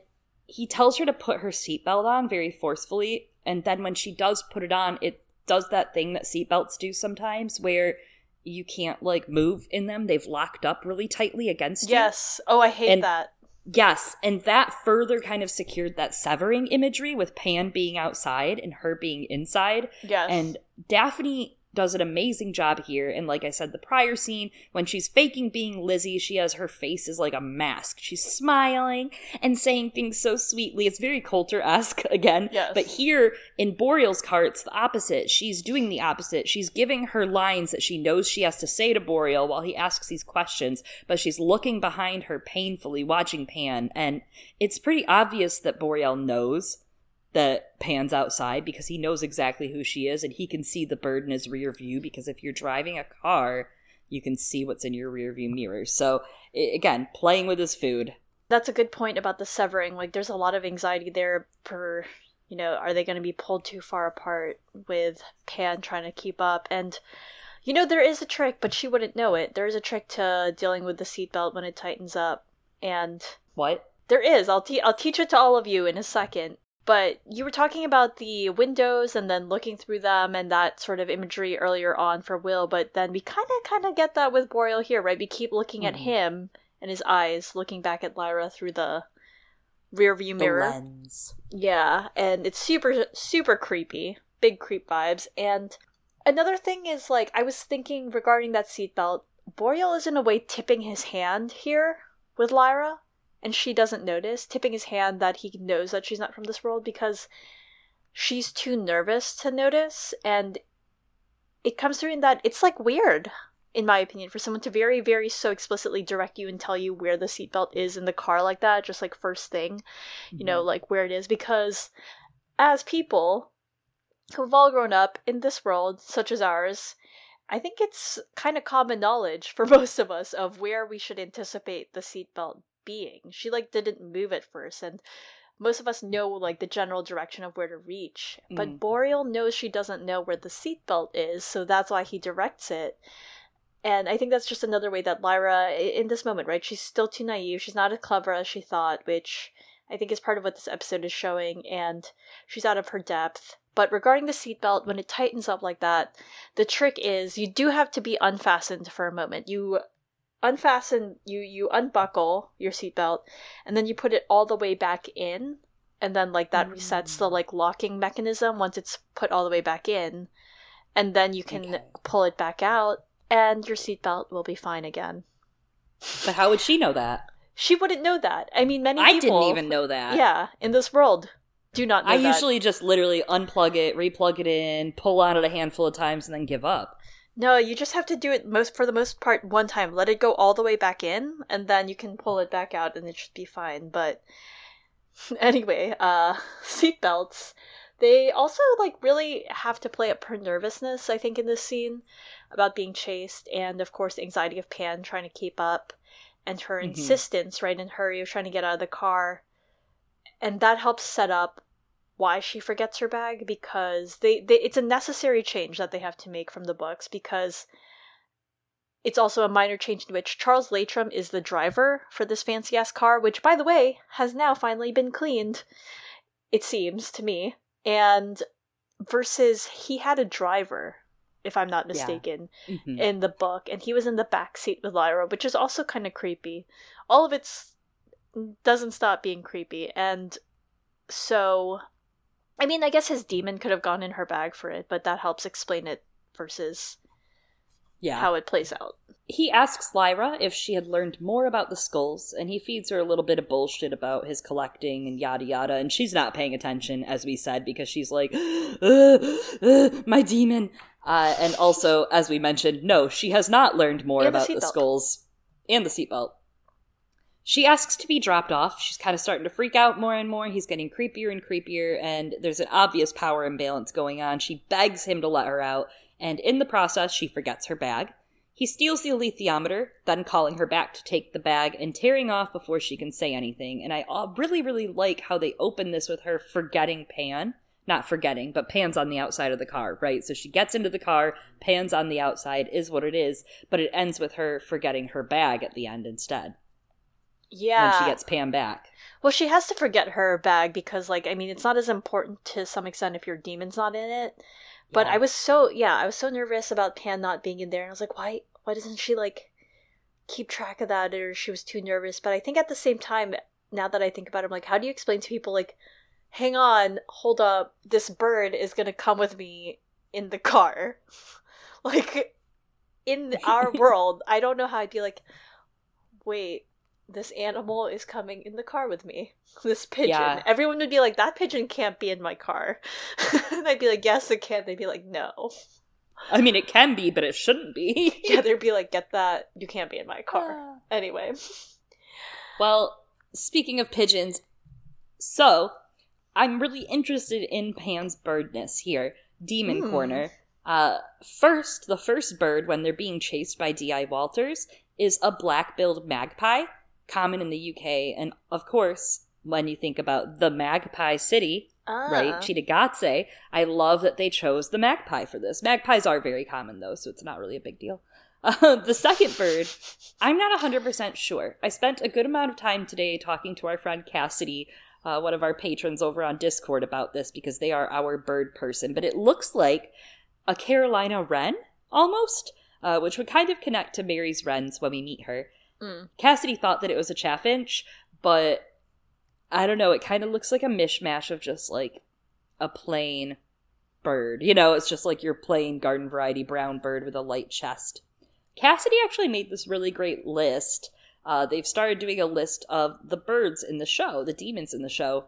he tells her to put her seatbelt on very forcefully. And then when she does put it on, it does that thing that seatbelts do sometimes where you can't like move in them. They've locked up really tightly against you. Yes. Oh, I hate and that. Yes, and that further kind of secured that severing imagery with Pan being outside and her being inside. Yes. And Dafne does an amazing job here. And like I said, the prior scene, when she's faking being Lizzie, she has her face is like a mask. She's smiling and saying things so sweetly. It's very Coulter esque again. Yes. But here in Boreal's car, it's the opposite. She's doing the opposite. She's giving her lines that she knows she has to say to Boreal while he asks these questions, but she's looking behind her painfully, watching Pan. And it's pretty obvious that Boreal knows that pans outside because he knows exactly who she is and he can see the bird in his rear view because if you're driving a car you can see what's in your rear view mirror. So again playing with his food. That's a good point about the severing. Like there's a lot of anxiety there for you know are they going to be pulled too far apart with pan trying to keep up? And you know there is a trick but she wouldn't know it. There is a trick to dealing with the seatbelt when it tightens up. And what? There is. I'll, te- I'll teach it to all of you in a second but you were talking about the windows and then looking through them and that sort of imagery earlier on for Will, but then we kind of kind of get that with Boreal here, right? We keep looking mm. at mm-hmm. him and his eyes looking back at Lyra through the rear view mirror. lens. Yeah, and it's super super creepy. Big creep vibes. And another thing is like I was thinking regarding that seatbelt, Boreal is in a way tipping his hand here with Lyra and she doesn't notice, tipping his hand that he knows that she's not from this world because she's too nervous to notice. And it comes through in that it's like weird, in my opinion, for someone to very, very so explicitly direct you and tell you where the seatbelt is in the car like that, just like first thing, you mm-hmm. know, like where it is. Because as people who've all grown up in this world, such as ours, I think it's kind of common knowledge for most of us of where we should anticipate the seatbelt being. She like didn't move at first and most of us know like the general direction of where to reach. Mm. But Boreal knows she doesn't know where the seatbelt is, so that's why he directs it. And I think that's just another way that Lyra in this moment, right? She's still too naive. She's not as clever as she thought, which I think is part of what this episode is showing, and she's out of her depth. But regarding the seatbelt, when it tightens up like that, the trick is you do have to be unfastened for a moment. You unfasten you you unbuckle your seatbelt and then you put it all the way back in and then like that mm. resets the like locking mechanism once it's put all the way back in and then you can okay. pull it back out and your seatbelt will be fine again but how would she know that she wouldn't know that i mean many i people, didn't even know that yeah in this world do not i that. usually just literally unplug it replug it in pull on it a handful of times and then give up no, you just have to do it most for the most part one time. Let it go all the way back in, and then you can pull it back out, and it should be fine. But anyway, uh, seatbelts. They also like really have to play up her nervousness. I think in this scene about being chased, and of course anxiety of Pan trying to keep up, and her mm-hmm. insistence, right, in hurry of trying to get out of the car, and that helps set up why she forgets her bag because they, they it's a necessary change that they have to make from the books because it's also a minor change in which Charles Latrom is the driver for this fancy ass car, which by the way has now finally been cleaned. It seems to me, and versus he had a driver if I'm not mistaken, yeah. mm-hmm. in the book, and he was in the back seat with Lyra, which is also kind of creepy. All of it's doesn't stop being creepy, and so, I mean, I guess his demon could have gone in her bag for it, but that helps explain it versus yeah how it plays out. He asks Lyra if she had learned more about the skulls, and he feeds her a little bit of bullshit about his collecting and yada yada, and she's not paying attention, as we said, because she's like, uh, uh, my demon. Uh, and also, as we mentioned, no, she has not learned more and about the, the skulls and the seatbelt. She asks to be dropped off. She's kind of starting to freak out more and more. He's getting creepier and creepier, and there's an obvious power imbalance going on. She begs him to let her out, and in the process, she forgets her bag. He steals the alethiometer, then calling her back to take the bag and tearing off before she can say anything. And I really, really like how they open this with her forgetting Pan. Not forgetting, but Pan's on the outside of the car, right? So she gets into the car, Pan's on the outside, is what it is, but it ends with her forgetting her bag at the end instead. Yeah. When she gets Pan back. Well, she has to forget her bag because, like, I mean, it's not as important to some extent if your demon's not in it. But yeah. I was so yeah, I was so nervous about Pan not being in there, and I was like, why why doesn't she like keep track of that, or she was too nervous? But I think at the same time, now that I think about it, I'm like, how do you explain to people like, hang on, hold up, this bird is gonna come with me in the car, like in our world, I don't know how I'd be like, wait, this animal is coming in the car with me. This pigeon. Yeah. Everyone would be like, that pigeon can't be in my car. and I'd be like, yes, it can. They'd be like, no. I mean, it can be, but it shouldn't be. yeah, they'd be like, get that. You can't be in my car. Uh. Anyway. Well, speaking of pigeons, so I'm really interested in Pan's birdness here. Demon mm. Corner. Uh, first, the first bird when they're being chased by D.I. Walters is a black billed magpie common in the UK. And of course, when you think about the Magpie City, ah. right, Cittàgazze, I love that they chose the magpie for this. Magpies are very common though, so it's not really a big deal. Uh, the second bird, I'm not 100% sure. I spent a good amount of time today talking to our friend Cassidy, uh, one of our patrons over on Discord, about this because they are our bird person. But it looks like a Carolina wren, almost, uh, which would kind of connect to Mary's wrens when we meet her. Mm. Cassidy thought that it was a chaffinch, but I don't know. It kind of looks like a mishmash of just like a plain bird. You know, it's just like your plain garden variety brown bird with a light chest. Cassidy actually made this really great list. Uh, they've started doing a list of the birds in the show, the demons in the show,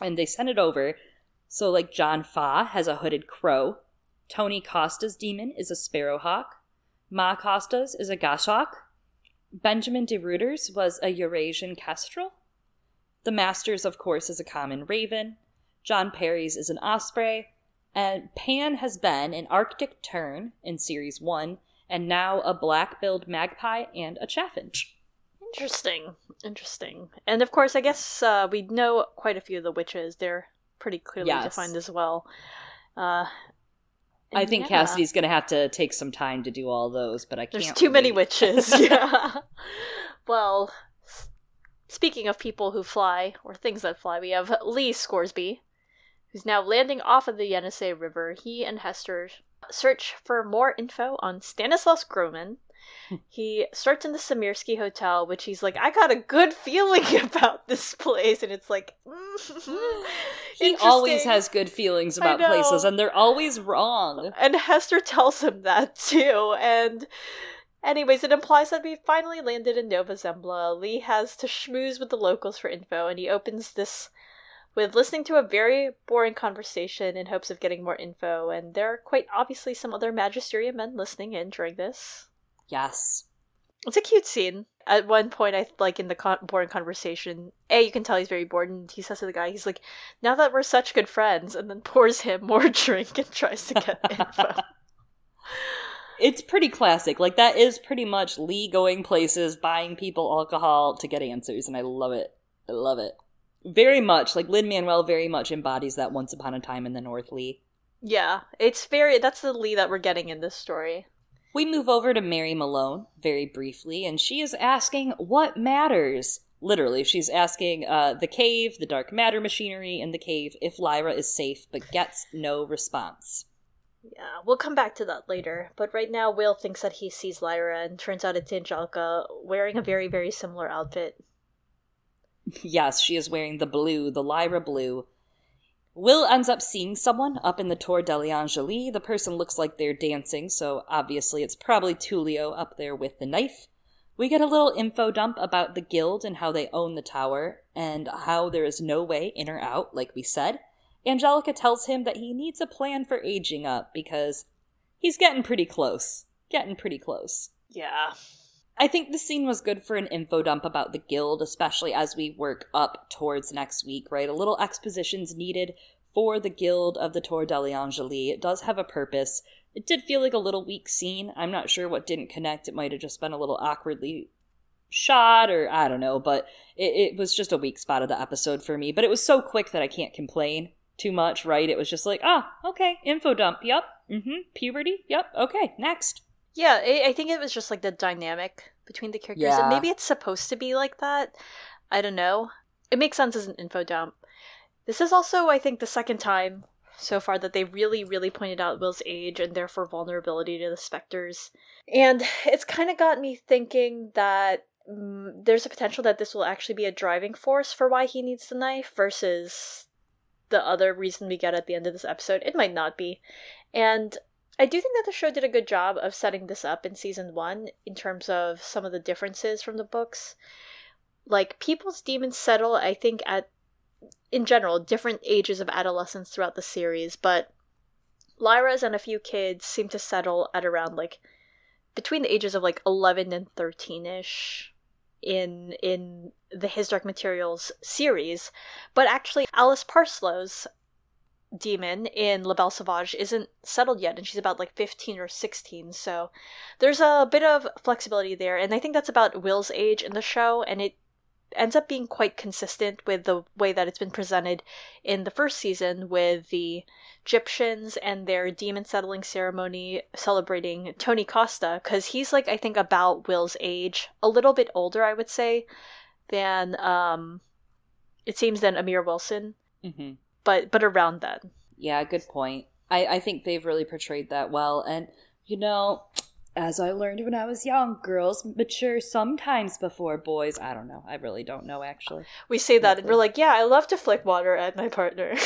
and they sent it over. So, like, John Faa has a hooded crow. Tony Costa's demon is a sparrowhawk. Ma Costa's is a goshawk. Benjamin de Ruyter's was a Eurasian kestrel. The Master's, of course, is a common raven. John Parry's is an osprey. And Pan has been an Arctic tern in Series 1, and now a black billed magpie and a chaffinch. Interesting. Interesting. And of course, I guess uh, we know quite a few of the witches. They're pretty clearly yes. defined as well. Uh, I think yeah. Cassidy's gonna have to take some time to do all those, but I can't. There's too many witches. yeah. well, speaking of people who fly or things that fly, we have Lee Scoresby, who's now landing off of the Yenisei River. He and Hester search for more info on Stanislaus Grumman, he starts in the Samirsky Hotel, which he's like, I got a good feeling about this place, and it's like, he always has good feelings about places, and they're always wrong. And Hester tells him that too, and. Anyways, it implies that we finally landed in Nova Zembla. Lee has to schmooze with the locals for info, and he opens this with listening to a very boring conversation in hopes of getting more info, and there are quite obviously some other Magisterium men listening in during this. Yes. It's a cute scene. At one point, I like in the con- boring conversation, A, you can tell he's very bored, and he says to the guy, he's like, now that we're such good friends, and then pours him more drink and tries to get info. It's pretty classic. Like, that is pretty much Lee going places, buying people alcohol to get answers, and I love it. I love it. Very much, like, Lin Manuel very much embodies that Once Upon a Time in the North Lee. Yeah, it's very, that's the Lee that we're getting in this story. We move over to Mary Malone very briefly, and she is asking what matters. Literally, she's asking uh, the cave, the dark matter machinery in the cave, if Lyra is safe, but gets no response. Yeah, we'll come back to that later. But right now, Will thinks that he sees Lyra, and turns out it's Angelica wearing a very, very similar outfit. Yes, she is wearing the blue, the Lyra blue. Will ends up seeing someone up in the Torre degli Angeli. The person looks like they're dancing, so obviously it's probably Tullio up there with the knife. We get a little info dump about the guild and how they own the tower, and how there is no way in or out, like we said. Angelica tells him that he needs a plan for aging up because he's getting pretty close. Getting pretty close. Yeah. I think the scene was good for an info dump about the guild, especially as we work up towards next week, right? A little exposition's needed for the guild of the Torre degli Angeli. It does have a purpose. It did feel like a little weak scene. I'm not sure what didn't connect. It might have just been a little awkwardly shot, or I don't know, but it, it was just a weak spot of the episode for me. But it was so quick that I can't complain too much, right? It was just like, ah, okay, info dump, yep, mm-hmm, puberty, yep, okay, next. Yeah, I, I think it was just like the dynamic between the characters, Yeah. and maybe it's supposed to be like that. I don't know. It makes sense as an info dump. This is also, I think, the second time so far that they really, really pointed out Will's age and therefore vulnerability to the specters. And it's kind of got me thinking that mm, there's a potential that this will actually be a driving force for why he needs the knife versus the other reason we get at the end of this episode. It might not be. And I do think that the show did a good job of setting this up in season one in terms of some of the differences from the books. Like, people's demons settle, I think, at, in general, different ages of adolescence throughout the series, but Lyra's and a few kids seem to settle at around, like, between the ages of, like, 11 and 13 ish in in the His Dark Materials series, but actually Alice Parslow's demon in La Belle Sauvage isn't settled yet, and she's about like 15 or 16, so there's a bit of flexibility there, and I think that's about Will's age in the show, and it ends up being quite consistent with the way that it's been presented in the first season with the Egyptians and their demon settling ceremony celebrating Tony Costa, because he's like, I think, about Will's age, a little bit older, I would say, than, um, it seems, than Amir Wilson, Mm-hmm. But but around then. Yeah, good point. I, I think they've really portrayed that well. And, you know, as I learned when I was young, girls mature sometimes before boys. I don't know. I really don't know, actually. We say that and we're like, yeah, I love to flick water at my partner.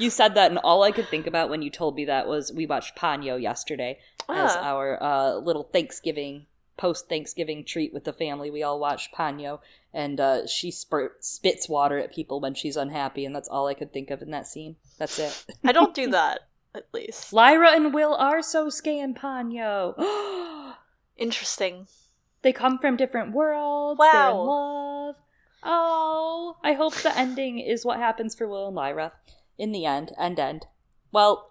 You said that, and all I could think about when you told me that was we watched Ponyo yesterday as Ah. our uh, little Thanksgiving, post Thanksgiving treat with the family. We all watched Ponyo, and uh, she spurt, spits water at people when she's unhappy, and that's all I could think of in that scene. That's it. I don't do that, at least. Lyra and Will are so in Ponyo. Interesting. they come from different worlds. Wow. They're in love. Oh, I hope the ending is what happens for Will and Lyra in the end. End end. Well,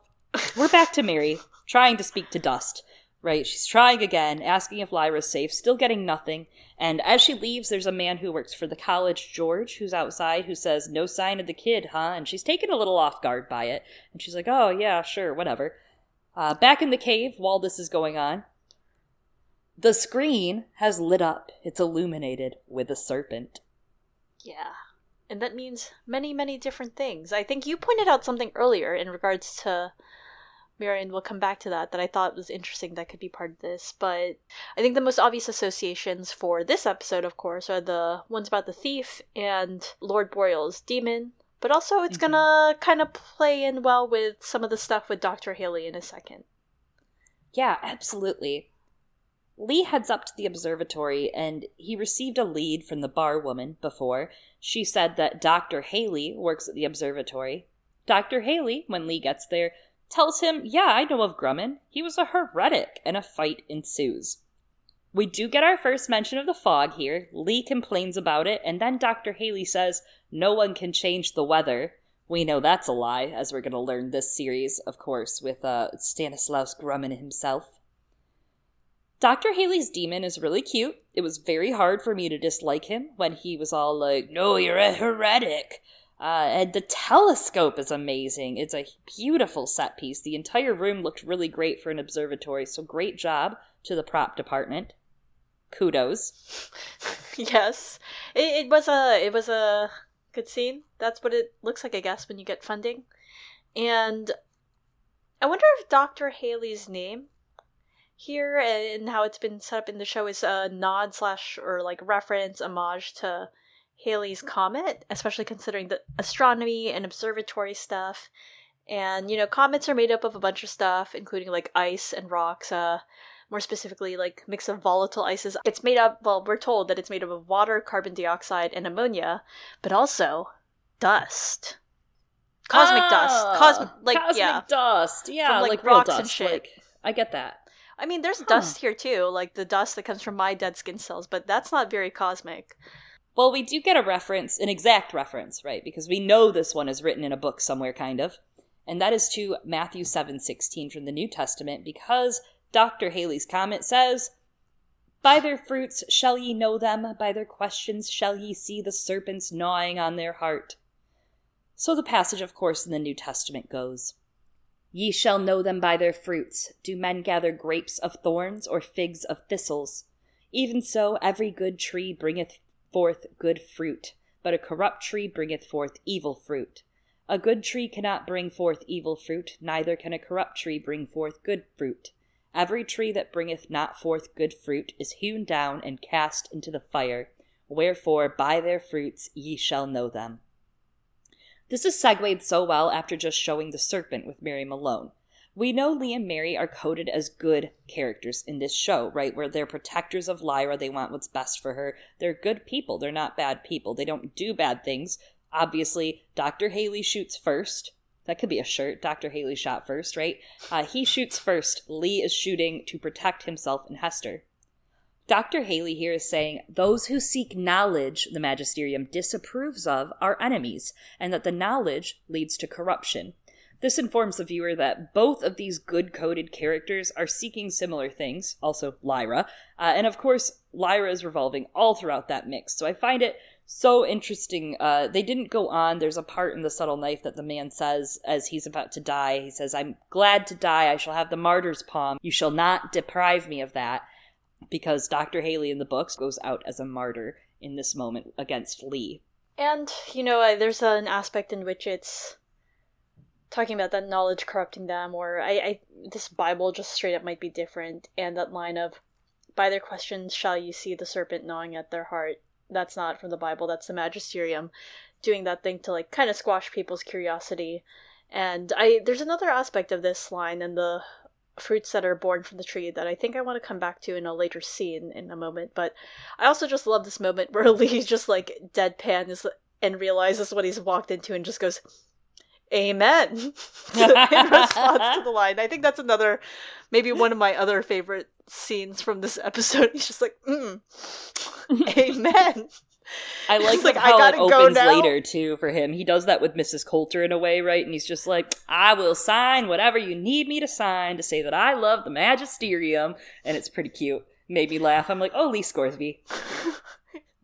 we're back to Mary trying to speak to Dust. Right, she's trying again, asking if Lyra's safe, still getting nothing. And as she leaves, there's a man who works for the college, George, who's outside, who says, No sign of the kid, huh? And she's taken a little off guard by it. And she's like, Oh, yeah, sure, whatever. Uh, back in the cave, while this is going on, the screen has lit up. It's illuminated with a serpent. Yeah. And that means many, many different things. I think you pointed out something earlier in regards to Marion. We'll come back to that, that I thought was interesting that could be part of this. But I think the most obvious associations for this episode, of course, are the ones about the thief and Lord Boreal's demon. But also, it's Mhm. gonna kind of play in well with some of the stuff with Dr. Haley in a second. Yeah, absolutely. Lee heads up to the observatory and he received a lead from the bar woman before. She said that Dr. Haley works at the observatory. Dr. Haley, when Lee gets there, tells him, Yeah, I know of Grumman. He was a heretic, and a fight ensues. We do get our first mention of the fog here. Lee complains about it, and then Dr. Haley says, No one can change the weather. We know that's a lie, as we're going to learn this series, of course, with uh, Stanislaus Grumman himself. Dr. Haley's demon is really cute. It was very hard for me to dislike him when he was all like, No, you're a heretic. Uh, and the telescope is amazing. It's a beautiful set piece. The entire room looked really great for an observatory, so great job to the prop department. Kudos. yes, it, it was a it was a good scene. That's what it looks like, I guess, when you get funding. And I wonder if Dr. Haley's name here and how it's been set up in the show is a nod slash or like reference homage to Halley's comet, especially considering the astronomy and observatory stuff. And you know, comets are made up of a bunch of stuff, including like ice and rocks. Uh, more specifically, like mix of volatile ices. It's made up. Well, we're told that it's made up of water, carbon dioxide, and ammonia, but also dust. Cosmic dust. Ah, Cosmic, like cosmic yeah, dust. Yeah, From, like, like, real rocks dust. and shit. Like, I get that. I mean, there's Huh. dust here too, like the dust that comes from my dead skin cells, but that's not very cosmic. Well, we do get a reference, an exact reference, right? Because we know this one is written in a book somewhere, kind of. And that is to Matthew 7 16 from the New Testament, because Dr. Haley's comment says, By their fruits shall ye know them, by their questions shall ye see the serpents gnawing on their heart. So the passage, of course, in the New Testament goes Ye shall know them by their fruits. Do men gather grapes of thorns or figs of thistles? Even so, every good tree bringeth forth good fruit, but a corrupt tree bringeth forth evil fruit. A good tree cannot bring forth evil fruit, neither can a corrupt tree bring forth good fruit. Every tree that bringeth not forth good fruit is hewn down and cast into the fire. Wherefore, by their fruits ye shall know them. This is segued so well after just showing the serpent with Mary Malone. We know Lee and Mary are coded as good characters in this show, right? Where they're protectors of Lyra, they want what's best for her. They're good people, they're not bad people. They don't do bad things. Obviously, Dr. Haley shoots first. That could be a shirt. Dr. Haley shot first, right? Uh, he shoots first. Lee is shooting to protect himself and Hester. Dr. Haley here is saying those who seek knowledge the magisterium disapproves of are enemies, and that the knowledge leads to corruption. This informs the viewer that both of these good coded characters are seeking similar things, also Lyra, uh, and of course, Lyra is revolving all throughout that mix. So I find it so interesting. Uh, they didn't go on. There's a part in The Subtle Knife that the man says as he's about to die. He says, I'm glad to die. I shall have the martyr's palm. You shall not deprive me of that. Because Dr. Haley in the books goes out as a martyr in this moment against Lee. And, you know, uh, there's an aspect in which it's talking about that knowledge corrupting them, or I, I this Bible just straight up might be different, and that line of, by their questions shall you see the serpent gnawing at their heart. That's not from the Bible, that's the magisterium doing that thing to like kind of squash people's curiosity. And I there's another aspect of this line and the fruits that are born from the tree that I think I want to come back to in a later scene in a moment. But I also just love this moment where Lee just like deadpan is and realizes what he's walked into and just goes, Amen in response to the line. I think that's another, maybe one of my other favorite scenes from this episode. He's just like, mm, Amen. I like, like, how "I it opens now." later too for him. He does that with Mrs. Coulter in a way, right? And he's just like, "I will sign whatever you need me to sign to say that I love the magisterium," and it's pretty cute. Made me laugh. I'm like, "Oh, Lee Scoresby."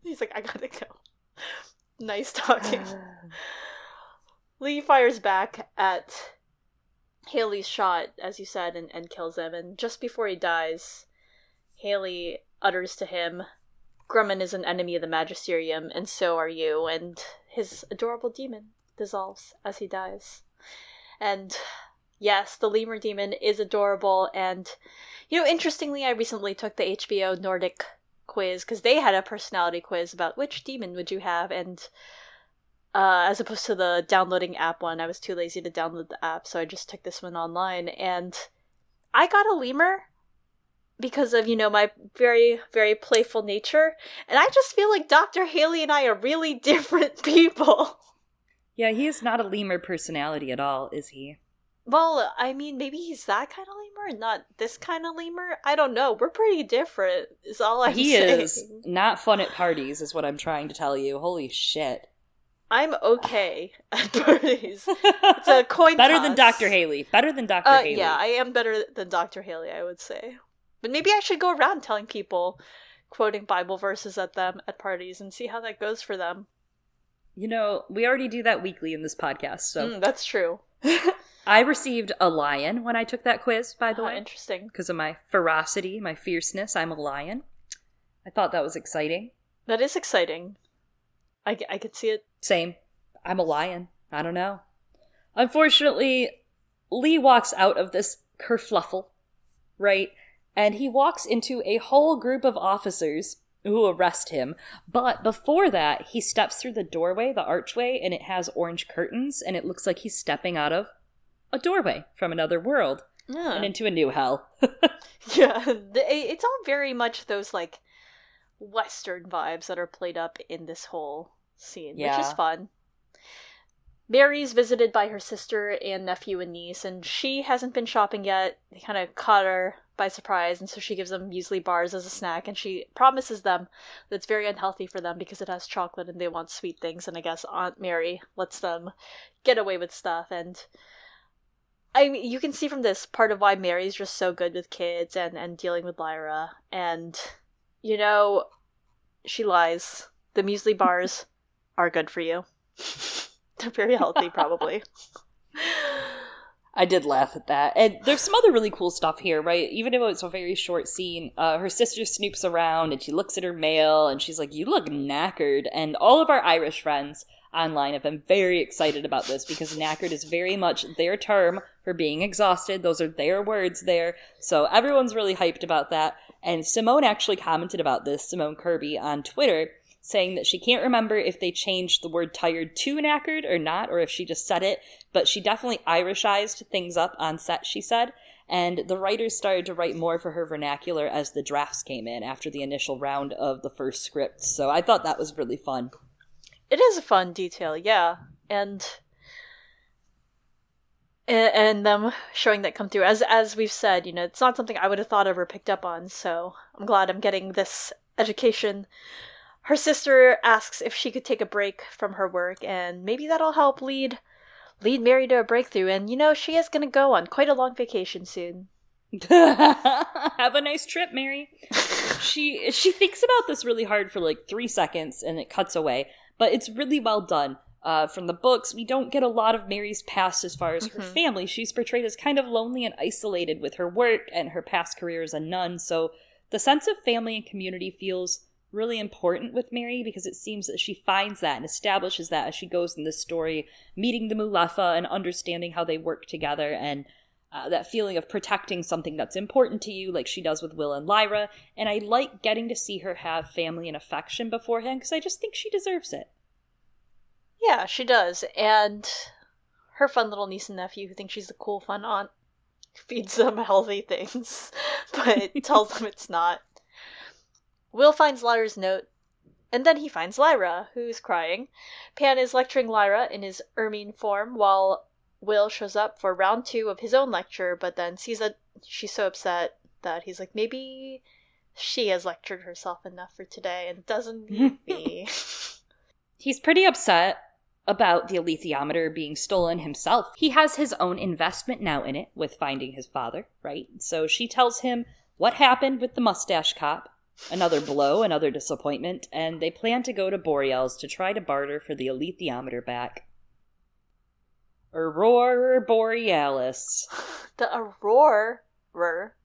He's like, I gotta go. Nice talking. Lee fires back at Haley's shot, as you said, and, and kills him. And just before he dies, Haley utters to him, Grumman is an enemy of the Magisterium, and so are you. And his adorable demon dissolves as he dies. And yes, the lemur demon is adorable. And, you know, interestingly, I recently took the HBO Nordic quiz because they had a personality quiz about which demon would you have and uh, as opposed to the downloading app one i was too lazy to download the app so i just took this one online and i got a lemur because of you know my very very playful nature and i just feel like dr haley and i are really different people Yeah, he is not a lemur personality at all, is he? well i mean maybe he's that kind of lemur and not this kind of lemur i don't know we're pretty different is all i'm he saying is not fun at parties, is what I'm trying to tell you. Holy shit! I'm okay at parties it's a coin Better than. Dr. Haley. Better than Dr. Uh, Haley. yeah, I am better than Dr. Haley, I would say. But maybe I should go around telling people, quoting Bible verses at them at parties and see how that goes for them. You know, we already do that weekly in this podcast, so Mm, that's true. I received a lion when I took that quiz, by the Ah, way. interesting. Because of my ferocity, my fierceness, I'm a lion. I thought that was exciting. That is exciting. I, I could see it. Same. I'm a lion. I don't know. Unfortunately, Lee walks out of this kerfluffle, right? And he walks into a whole group of officers who arrest him. But before that, he steps through the doorway, the archway, and it has orange curtains, and it looks like he's stepping out of a doorway from another world yeah. and into a new hell. yeah, it's all very much those like Western vibes that are played up in this whole scene, yeah. which is fun. Mary's visited by her sister and nephew and niece, and she hasn't been shopping yet. They kind of caught her by surprise, and so she gives them muesli bars as a snack, and she promises them that it's very unhealthy for them because it has chocolate and they want sweet things. And I guess Aunt Mary lets them get away with stuff, and I you can see from this part of why Mary's just so good with kids and and dealing with Lyra, and you know, she lies. The muesli bars are good for you. They're very healthy, probably. I did laugh at that. And there's some other really cool stuff here, right? Even though it's a very short scene, uh, her sister snoops around and she looks at her mail and she's like, You look knackered. And all of our Irish friends online have been very excited about this because knackered is very much their term for being exhausted. Those are their words there. So everyone's really hyped about that. And Simone actually commented about this, Simone Kirby, on Twitter saying that she can't remember if they changed the word tired to knackered or not, or if she just said it, but she definitely Irishized things up on set, she said. And the writers started to write more for her vernacular as the drafts came in after the initial round of the first script. So I thought that was really fun. It is a fun detail, yeah. And and them showing that come through as as we've said you know it's not something i would have thought of or picked up on so i'm glad i'm getting this education her sister asks if she could take a break from her work, and maybe that'll help lead lead Mary to a breakthrough. And you know, she is going to go on quite a long vacation soon. Have a nice trip, Mary. she she thinks about this really hard for like three seconds, and it cuts away. But it's really well done. Uh, from the books, we don't get a lot of Mary's past as far as mm-hmm. her family. She's portrayed as kind of lonely and isolated with her work and her past career as a nun. So the sense of family and community feels really important with Mary because it seems that she finds that and establishes that as she goes in this story, meeting the Mulefa and understanding how they work together and uh, that feeling of protecting something that's important to you, like she does with Will and Lyra. And I like getting to see her have family and affection beforehand because I just think she deserves it. Yeah, she does. And her fun little niece and nephew who think she's the cool, fun aunt feeds them healthy things, but tells them it's not. Will finds Lyra's note, and then he finds Lyra, who's crying. Pan is lecturing Lyra in his ermine form, while Will shows up for round two of his own lecture, but then sees that she's so upset that he's like, maybe she has lectured herself enough for today and doesn't need me. He's pretty upset about the alethiometer being stolen himself. He has his own investment now in it with finding his father, right? So she tells him what happened with the mustache cop Another blow, another disappointment, and they plan to go to Boreal's to try to barter for the alethiometer back. Aurora Borealis. The Aurora,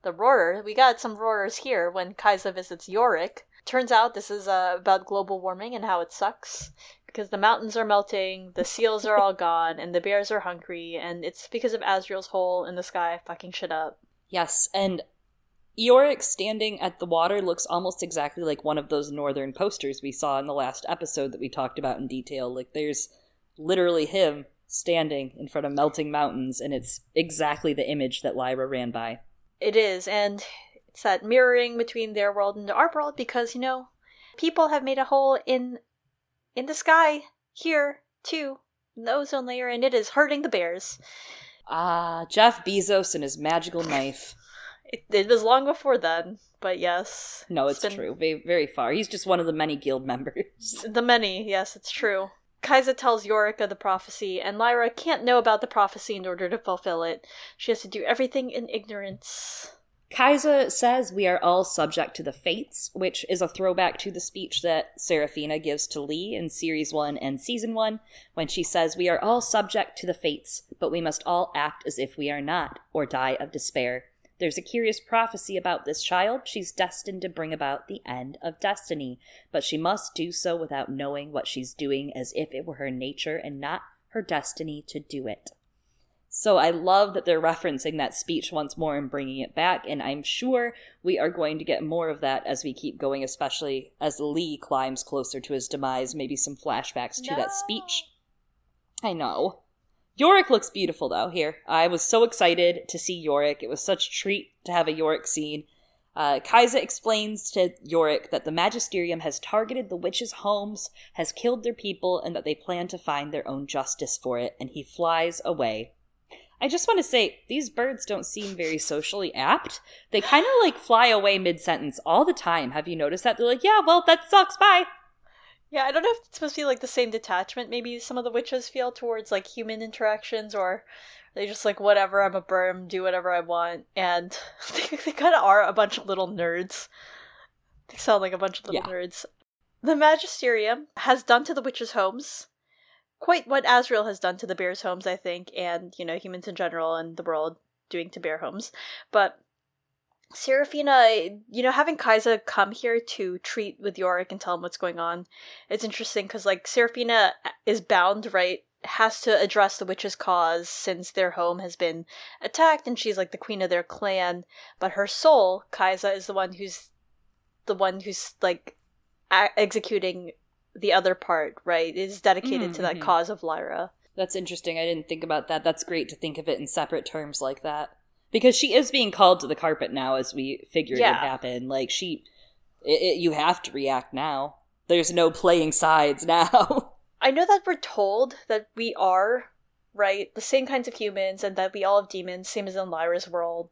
the roarer. We got some roarers here when Kaisa visits Iorek. Turns out this is uh, about global warming and how it sucks because the mountains are melting, the seals are all gone, and the bears are hungry, and it's because of Asriel's hole in the sky fucking shit up. Yes, and Iorek standing at the water looks almost exactly like one of those northern posters we saw in the last episode that we talked about in detail. Like there's literally him standing in front of melting mountains, and it's exactly the image that Lyra ran by. It is, and it's that mirroring between their world and our world because, you know, people have made a hole in in the sky here too, in the ozone layer, and it is hurting the bears. Ah, Jeff Bezos and his magical knife. It, it was long before then, but yes. No, it's, it's been... true. Very, very far. He's just one of the many guild members. The many, yes, it's true. Kaisa tells Iorek of the prophecy, and Lyra can't know about the prophecy in order to fulfill it. She has to do everything in ignorance. Kaisa says we are all subject to the fates, which is a throwback to the speech that Serafina gives to Lee in Series 1 and Season 1, when she says we are all subject to the fates, but we must all act as if we are not, or die of despair. There's a curious prophecy about this child. She's destined to bring about the end of destiny, but she must do so without knowing what she's doing as if it were her nature and not her destiny to do it. So I love that they're referencing that speech once more and bringing it back, and I'm sure we are going to get more of that as we keep going, especially as Lee climbs closer to his demise, maybe some flashbacks to no. that speech. I know. Iorek looks beautiful though here. I was so excited to see Iorek. It was such a treat to have a Iorek scene. Uh, Kaisa explains to Iorek that the Magisterium has targeted the witches' homes, has killed their people, and that they plan to find their own justice for it, and he flies away I just want to say these birds don't seem very socially apt. They kind of like fly away mid sentence all the time. Have you noticed that? They're like, yeah, well, that sucks. Bye. Yeah, I don't know if it's supposed to be like the same detachment maybe some of the witches feel towards like human interactions or they just like whatever, I'm a berm, do whatever I want. And they, they kind of are a bunch of little nerds. They sound like a bunch of little yeah. nerds. The Magisterium has done to the witches' homes quite what Asriel has done to the bears' homes, I think, and you know humans in general and the world doing to bear homes. But Serafina, you know, having Kaisa come here to treat with Iorek and tell him what's going on, it's interesting because like Serafina is bound, right? Has to address the witch's cause since their home has been attacked, and she's like the queen of their clan. But her soul, Kaisa, is the one who's the one who's like a- executing the other part, right, is dedicated mm-hmm. to that mm-hmm. cause of Lyra. That's interesting. I didn't think about that. That's great to think of it in separate terms like that. Because she is being called to the carpet now, as we figured yeah. would happen. Like, she. It, it, you have to react now. There's no playing sides now. I know that we're told that we are, right, the same kinds of humans and that we all have demons, same as in Lyra's world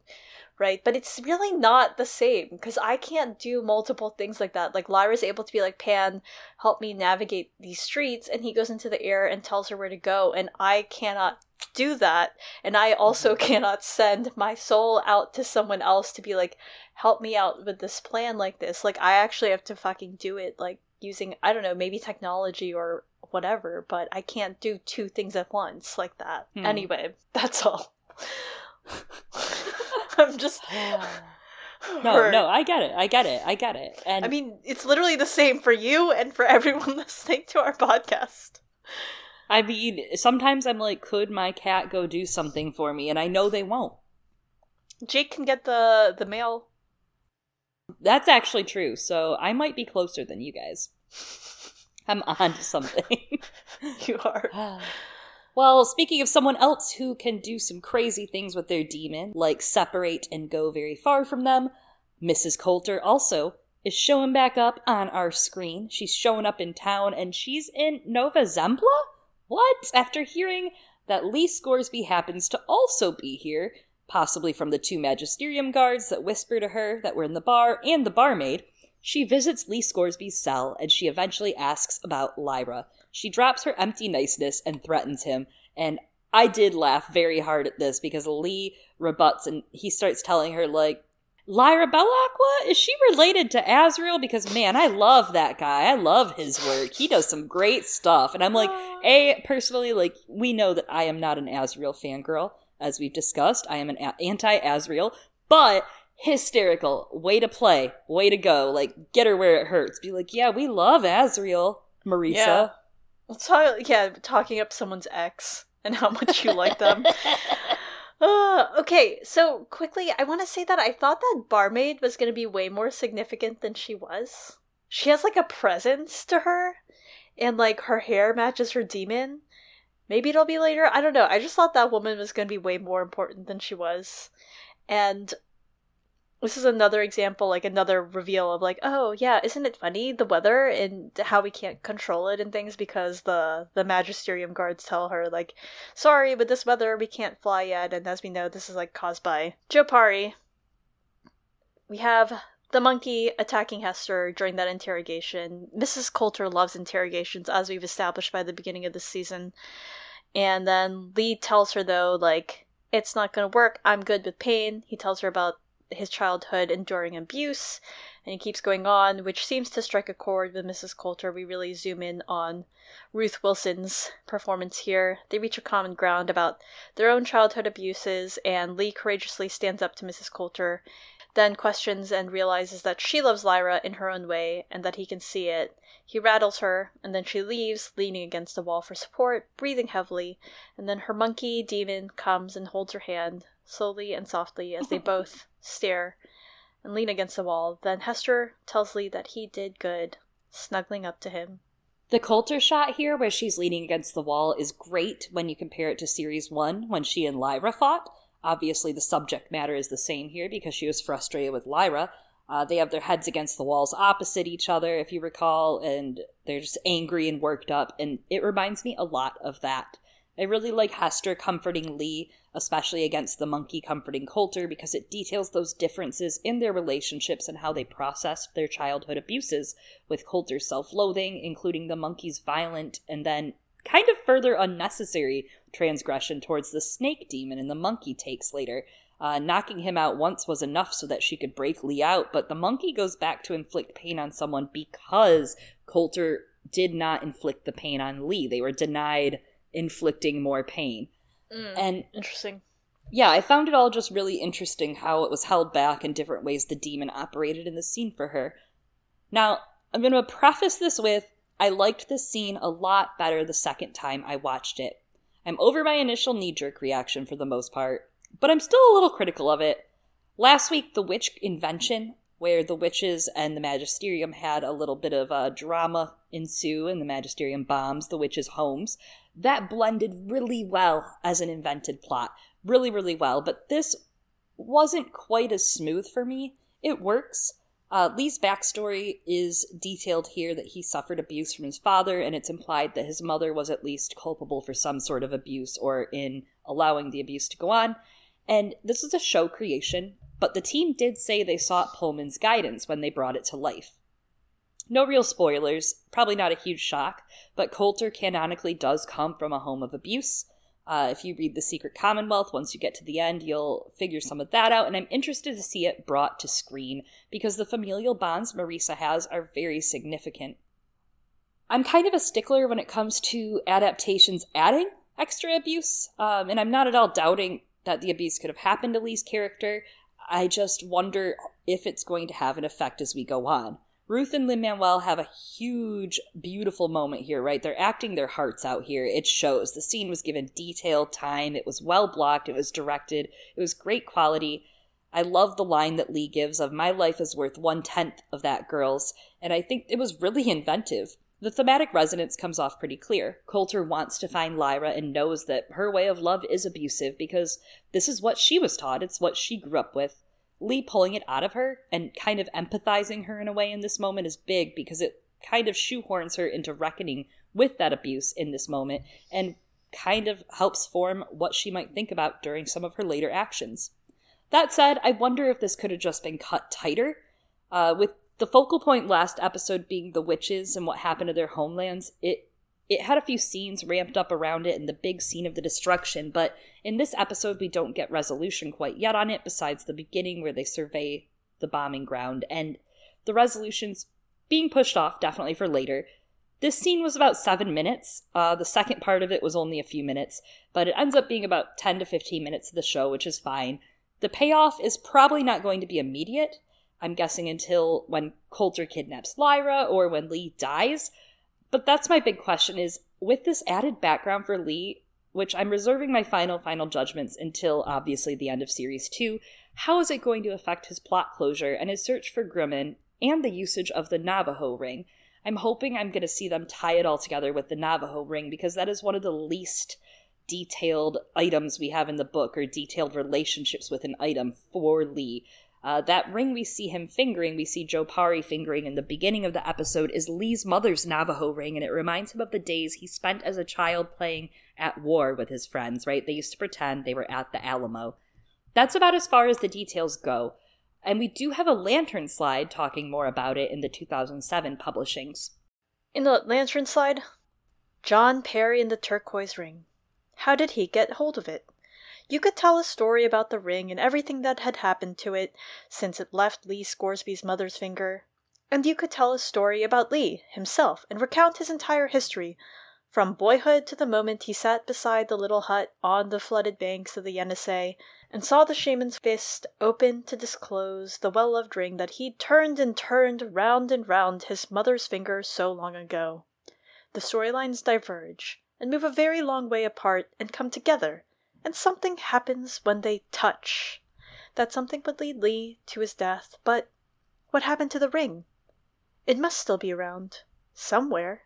right? But it's really not the same because I can't do multiple things like that. Like Lyra's able to be like, Pan, help me navigate these streets, and he goes into the air and tells her where to go, and I cannot do that. And I also mm-hmm. cannot send my soul out to someone else to be like, help me out with this plan like this. Like, I actually have to fucking do it, like, using, I don't know, maybe technology or whatever, but I can't do two things at once like that. Hmm. Anyway, that's all. I'm just. no, no, I get it. I get it. I get it. And I mean, it's literally the same for you and for everyone listening to our podcast. I mean, sometimes I'm like, could my cat go do something for me? And I know they won't. Jake can get the the mail. That's actually true. So I might be closer than you guys. I'm on to something. you are. Well, speaking of someone else who can do some crazy things with their demon, like separate and go very far from them, Mrs. Coulter also is showing back up on our screen. She's showing up in town and she's in Nova Zembla? What? After hearing that Lee Scoresby happens to also be here, possibly from the two magisterium guards that whisper to her that were in the bar and the barmaid, she visits Lee Scoresby's cell and she eventually asks about Lyra. She drops her empty niceness and threatens him. And I did laugh very hard at this because Lee rebuts and he starts telling her, like, Lyra Belacqua? Is she related to Asriel? Because man, I love that guy. I love his work. He does some great stuff. And I'm like, A, personally, like, we know that I am not an Asriel fangirl, as we've discussed. I am an a- anti Asriel, but hysterical. Way to play. Way to go. Like, get her where it hurts. Be like, yeah, we love Asriel, Marisa. Yeah. Let's talk. Yeah, talking up someone's ex and how much you like them. Uh, okay, so quickly, I want to say that I thought that barmaid was going to be way more significant than she was. She has like a presence to her, and like her hair matches her demon. Maybe it'll be later. I don't know. I just thought that woman was going to be way more important than she was. And this is another example, like another reveal of like, oh yeah, isn't it funny the weather and how we can't control it and things because the the magisterium guards tell her like, sorry, but this weather we can't fly yet, and as we know, this is like caused by Jopari. We have the monkey attacking Hester during that interrogation. Mrs. Coulter loves interrogations, as we've established by the beginning of the season. And then Lee tells her though, like, it's not gonna work. I'm good with pain. He tells her about his childhood enduring abuse And it keeps going on, which seems to strike a chord with Mrs. Coulter. We really zoom in on Ruth Wilson's performance here. They reach a common ground about their own childhood abuses, and Lee courageously stands up to Mrs. Coulter, then questions and realizes that she loves Lyra in her own way and that he can see it. He rattles her, and then she leaves, leaning against the wall for support, breathing heavily, and then her monkey demon comes and holds her hand, slowly and softly, as they both stare and lean against the wall. Then Hester tells Lee that he did good, snuggling up to him. The Coulter shot here, where she's leaning against the wall, is great when you compare it to Series 1, when she and Lyra fought. Obviously, the subject matter is the same here because she was frustrated with Lyra. Uh, they have their heads against the walls opposite each other, if you recall, and they're just angry and worked up, and it reminds me a lot of that. I really like Hester comforting Lee, especially against the monkey comforting Coulter, because it details those differences in their relationships and how they processed their childhood abuses, with Coulter's self loathing, including the monkey's violent and then kind of further unnecessary transgression towards the snake demon and the monkey takes later. Uh, knocking him out once was enough so that she could break Lee out, but the monkey goes back to inflict pain on someone because Coulter did not inflict the pain on Lee. They were denied inflicting more pain. Mm, and interesting. Yeah, I found it all just really interesting how it was held back in different ways the demon operated in the scene for her. Now, I'm going to preface this with I liked this scene a lot better the second time I watched it. I'm over my initial knee jerk reaction for the most part, but I'm still a little critical of it. Last week, the witch invention, where the witches and the magisterium had a little bit of a drama ensue and the magisterium bombs the witches' homes, that blended really well as an invented plot. Really, really well. But this wasn't quite as smooth for me. It works. Uh, Lee's backstory is detailed here that he suffered abuse from his father, and it's implied that his mother was at least culpable for some sort of abuse or in allowing the abuse to go on. And this is a show creation, but the team did say they sought Pullman's guidance when they brought it to life. No real spoilers, probably not a huge shock, but Coulter canonically does come from a home of abuse. Uh, if you read The Secret Commonwealth, once you get to the end, you'll figure some of that out, and I'm interested to see it brought to screen because the familial bonds Marisa has are very significant. I'm kind of a stickler when it comes to adaptations adding extra abuse, um, and I'm not at all doubting that the abuse could have happened to Lee's character. I just wonder if it's going to have an effect as we go on. Ruth and Lin Manuel have a huge, beautiful moment here, right? They're acting their hearts out here. It shows. The scene was given detailed time. It was well blocked. It was directed. It was great quality. I love the line that Lee gives of "My life is worth one tenth of that girl's," and I think it was really inventive. The thematic resonance comes off pretty clear. Coulter wants to find Lyra and knows that her way of love is abusive because this is what she was taught. It's what she grew up with. Lee pulling it out of her and kind of empathizing her in a way in this moment is big because it kind of shoehorns her into reckoning with that abuse in this moment and kind of helps form what she might think about during some of her later actions. That said, I wonder if this could have just been cut tighter. Uh, with the focal point last episode being the witches and what happened to their homelands, it it had a few scenes ramped up around it and the big scene of the destruction, but in this episode we don't get resolution quite yet on it, besides the beginning where they survey the bombing ground, and the resolution's being pushed off definitely for later. This scene was about seven minutes. Uh, the second part of it was only a few minutes, but it ends up being about 10 to 15 minutes of the show, which is fine. The payoff is probably not going to be immediate. I'm guessing until when Coulter kidnaps Lyra or when Lee dies. But that's my big question is with this added background for Lee, which I'm reserving my final final judgments until obviously the end of series 2, how is it going to affect his plot closure and his search for Grumman and the usage of the Navajo ring? I'm hoping I'm going to see them tie it all together with the Navajo ring because that is one of the least detailed items we have in the book or detailed relationships with an item for Lee. Uh, that ring we see him fingering, we see John Parry fingering in the beginning of the episode, is Lee's mother's Navajo ring, and it reminds him of the days he spent as a child playing at war with his friends, right? They used to pretend they were at the Alamo. That's about as far as the details go. And we do have a lantern slide talking more about it in the 2007 publishings. In the lantern slide, John Parry and the turquoise ring. How did he get hold of it? You could tell a story about the ring and everything that had happened to it since it left Lee Scoresby's mother's finger. And you could tell a story about Lee himself and recount his entire history, from boyhood to the moment he sat beside the little hut on the flooded banks of the Yenisei and saw the shaman's fist open to disclose the well loved ring that he'd turned and turned round and round his mother's finger so long ago. The storylines diverge and move a very long way apart and come together and something happens when they touch. That something would lead Lee to his death, but what happened to the ring? It must still be around. Somewhere.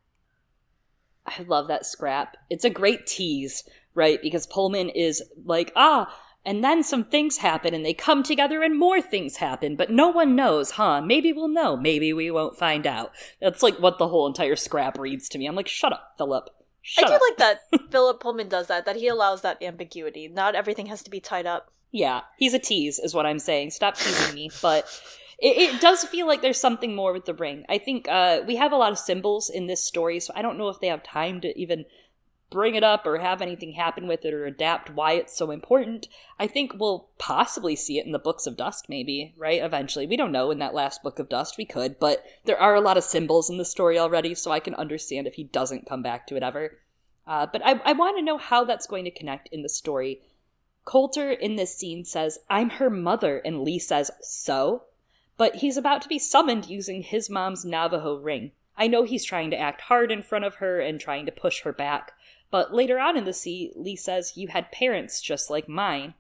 I love that scrap. It's a great tease, right? Because Pullman is like, ah, and then some things happen and they come together and more things happen, but no one knows, huh? Maybe we'll know. Maybe we won't find out. That's like what the whole entire scrap reads to me. I'm like, shut up, Philip. Shut I do up. like that Philip Pullman does that, that he allows that ambiguity. Not everything has to be tied up. Yeah, he's a tease, is what I'm saying. Stop teasing me. But it, it, does feel like there's something more with the ring. I think uh, we have a lot of symbols in this story, so I don't know if they have time to even bring it up or have anything happen with it or adapt why it's so important. I think we'll possibly see it in the Books of Dust, maybe, right? Eventually. We don't know in that last Book of Dust. We could, but there are a lot of symbols in the story already, so I can understand if he doesn't come back to it ever. Uh, but I, I want to know how that's going to connect in the story. Coulter in this scene says, I'm her mother, and Lee says, So? But he's about to be summoned using his mom's Navajo ring. I know he's trying to act hard in front of her and trying to push her back, but later on in the scene, Lee says, You had parents just like mine.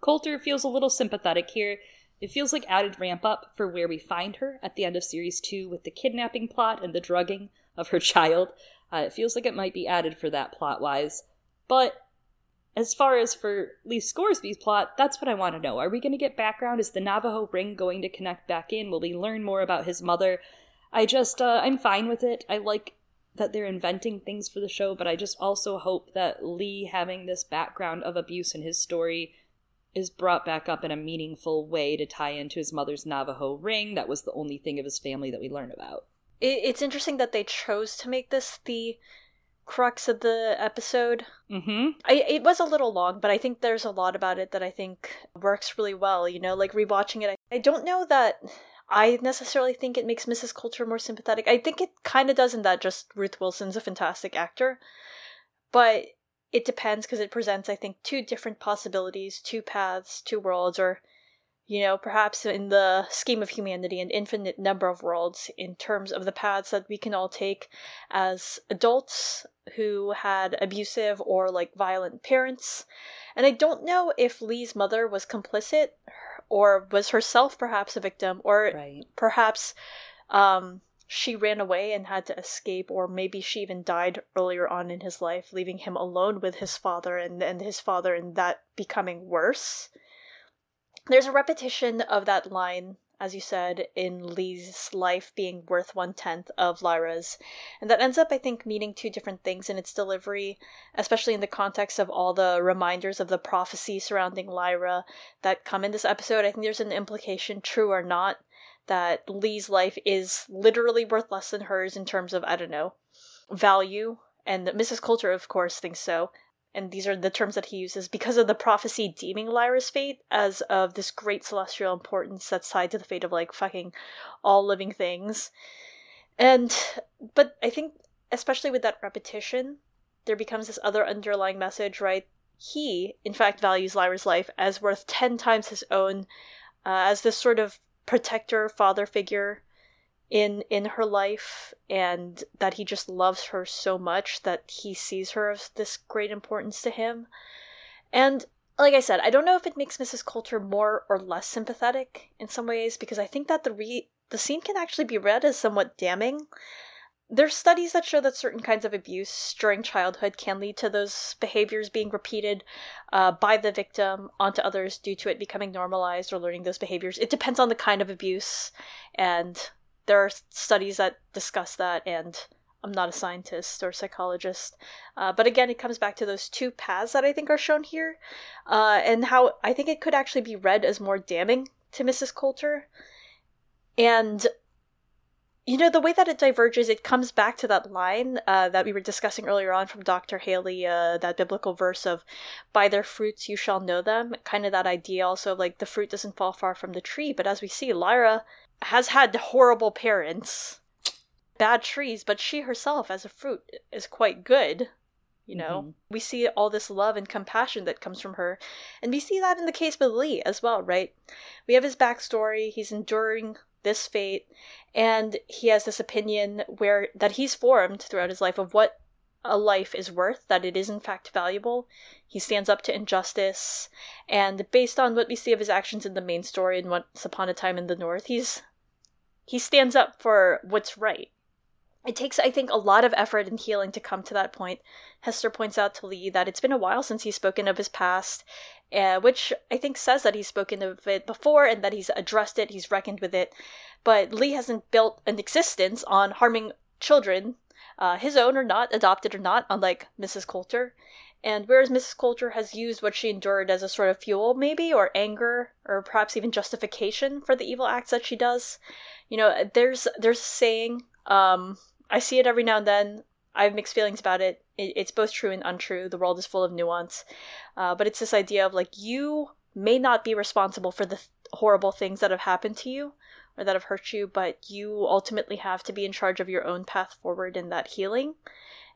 Coulter feels a little sympathetic here. It feels like added ramp up for where we find her at the end of series 2 with the kidnapping plot and the drugging of her child. Uh, it feels like it might be added for that plot wise. But as far as for Lee Scoresby's plot, that's what I want to know. Are we going to get background? Is the Navajo ring going to connect back in? Will we learn more about his mother? I just, uh, I'm fine with it. I like that they're inventing things for the show, but I just also hope that Lee having this background of abuse in his story is brought back up in a meaningful way to tie into his mother's Navajo ring. That was the only thing of his family that we learn about. It's interesting that they chose to make this the crux of the episode. Mm-hmm. I, it was a little long, but I think there's a lot about it that I think works really well. You know, like rewatching it, I, I don't know that I necessarily think it makes Mrs. Coulter more sympathetic. I think it kind of does in that just Ruth Wilson's a fantastic actor. But it depends because it presents, I think, two different possibilities, two paths, two worlds, or, you know, perhaps in the scheme of humanity, an infinite number of worlds in terms of the paths that we can all take as adults who had abusive or like violent parents. And I don't know if Lee's mother was complicit or was herself perhaps a victim, or right. perhaps um, she ran away and had to escape, or maybe she even died earlier on in his life, leaving him alone with his father and, and his father, and that becoming worse. There's a repetition of that line as you said, in Lee's life being worth one tenth of Lyra's. And that ends up, I think, meaning two different things in its delivery, especially in the context of all the reminders of the prophecy surrounding Lyra that come in this episode. I think there's an implication, true or not, that Lee's life is literally worth less than hers in terms of, I don't know, value. And Mrs. Coulter, of course, thinks so and these are the terms that he uses, because of the prophecy deeming Lyra's fate as of this great celestial importance that's tied to the fate of like fucking all living things. And, but I think, especially with that repetition, there becomes this other underlying message, right? He, in fact, values Lyra's life as worth 10 times his own, uh, as this sort of protector, father figure in in her life and that he just loves her so much that he sees her as this great importance to him and like i said i don't know if it makes mrs coulter more or less sympathetic in some ways because i think that the re- the scene can actually be read as somewhat damning there's studies that show that certain kinds of abuse during childhood can lead to those behaviors being repeated uh, by the victim onto others due to it becoming normalized or learning those behaviors. It depends on the kind of abuse and there are studies that discuss that, and I'm not a scientist or psychologist. Uh, but again, it comes back to those two paths that I think are shown here, uh, and how I think it could actually be read as more damning to Mrs. Coulter. And you know the way that it diverges it comes back to that line uh, that we were discussing earlier on from dr haley uh, that biblical verse of by their fruits you shall know them kind of that idea also of like the fruit doesn't fall far from the tree but as we see lyra has had horrible parents. Bad trees but she herself as a fruit is quite good you know? Mm-hmm. we see all this love and compassion that comes from her and we see that in the case with lee as well right? We have his backstory he's enduring this fate and he has this opinion where that he's formed throughout his life of what a life is worth that it is in fact valuable. He stands up to injustice and based on what we see of his actions in the main story and once upon a time in the north he's he stands up for what's right it takes, I think, a lot of effort and healing to come to that point. Hester points out to Lee that it's been a while since he's spoken of his past, uh, which I think says that he's spoken of it before and that he's addressed it, he's reckoned with it. But Lee hasn't built an existence on harming children, uh, his own or not, adopted or not, unlike Mrs. Coulter. And whereas Mrs. Coulter has used what she endured as a sort of fuel, maybe, or anger, or perhaps even justification for the evil acts that she does, you know, there's there's a saying um, I see it every now and then. I have mixed feelings about it. it it's both true and untrue. The world is full of nuance. Uh, but it's this idea of like, you may not be responsible for the th- horrible things that have happened to you or that have hurt you, but you ultimately have to be in charge of your own path forward in that healing.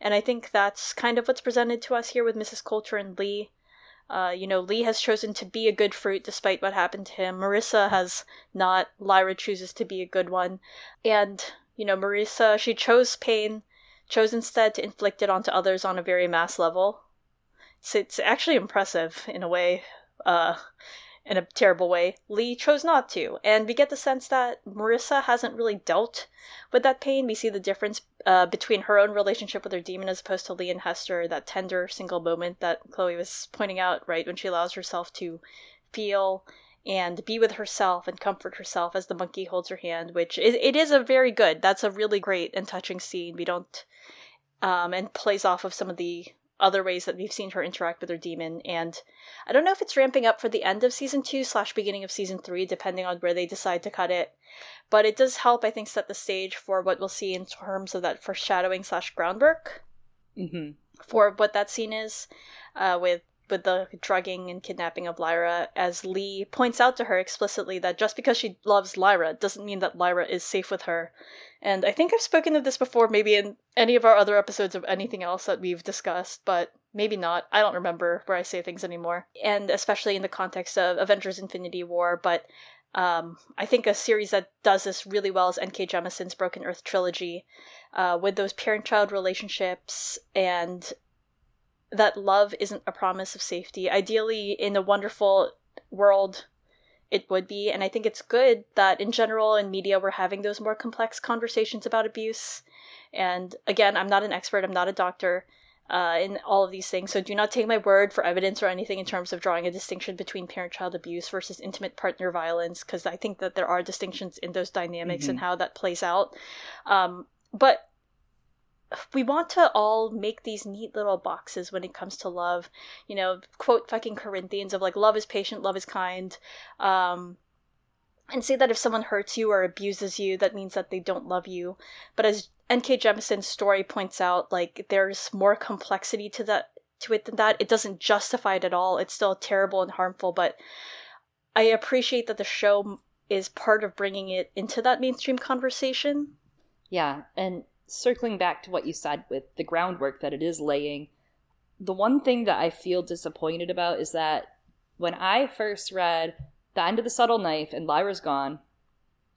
And I think that's kind of what's presented to us here with Mrs. Coulter and Lee. Uh, you know, Lee has chosen to be a good fruit despite what happened to him. Marisa has not. Lyra chooses to be a good one. And you know, Marisa, she chose pain, chose instead to inflict it onto others on a very mass level. So it's actually impressive in a way, uh, in a terrible way. Lee chose not to, and we get the sense that Marisa hasn't really dealt with that pain. We see the difference uh, between her own relationship with her demon as opposed to Lee and Hester, that tender single moment that Chloe was pointing out, right, when she allows herself to feel and be with herself and comfort herself as the monkey holds her hand, which is, it is a very good. That's a really great and touching scene. We don't um, and plays off of some of the other ways that we've seen her interact with her demon. And I don't know if it's ramping up for the end of season two slash beginning of season three, depending on where they decide to cut it. But it does help, I think, set the stage for what we'll see in terms of that foreshadowing slash groundwork mm-hmm. for what that scene is, uh, with with the drugging and kidnapping of Lyra, as Lee points out to her explicitly that just because she loves Lyra doesn't mean that Lyra is safe with her. And I think I've spoken of this before, maybe in any of our other episodes of anything else that we've discussed, but maybe not. I don't remember where I say things anymore. And especially in the context of Avengers Infinity War, but um, I think a series that does this really well is N.K. Jemisin's Broken Earth trilogy, uh, with those parent child relationships and that love isn't a promise of safety. Ideally, in a wonderful world, it would be. And I think it's good that in general in media we're having those more complex conversations about abuse. And again, I'm not an expert, I'm not a doctor uh, in all of these things. So do not take my word for evidence or anything in terms of drawing a distinction between parent child abuse versus intimate partner violence, because I think that there are distinctions in those dynamics mm-hmm. and how that plays out. Um, but we want to all make these neat little boxes when it comes to love. You know, quote fucking Corinthians of like, love is patient, love is kind. Um, and say that if someone hurts you or abuses you, that means that they don't love you. But as N.K. Jemisin's story points out, like, there's more complexity to that to it than that. It doesn't justify it at all. It's still terrible and harmful, but I appreciate that the show is part of bringing it into that mainstream conversation. Yeah, and circling back to what you said with the groundwork that it is laying, the one thing that I feel disappointed about is that when I first read The End of the Subtle Knife and Lyra's Gone,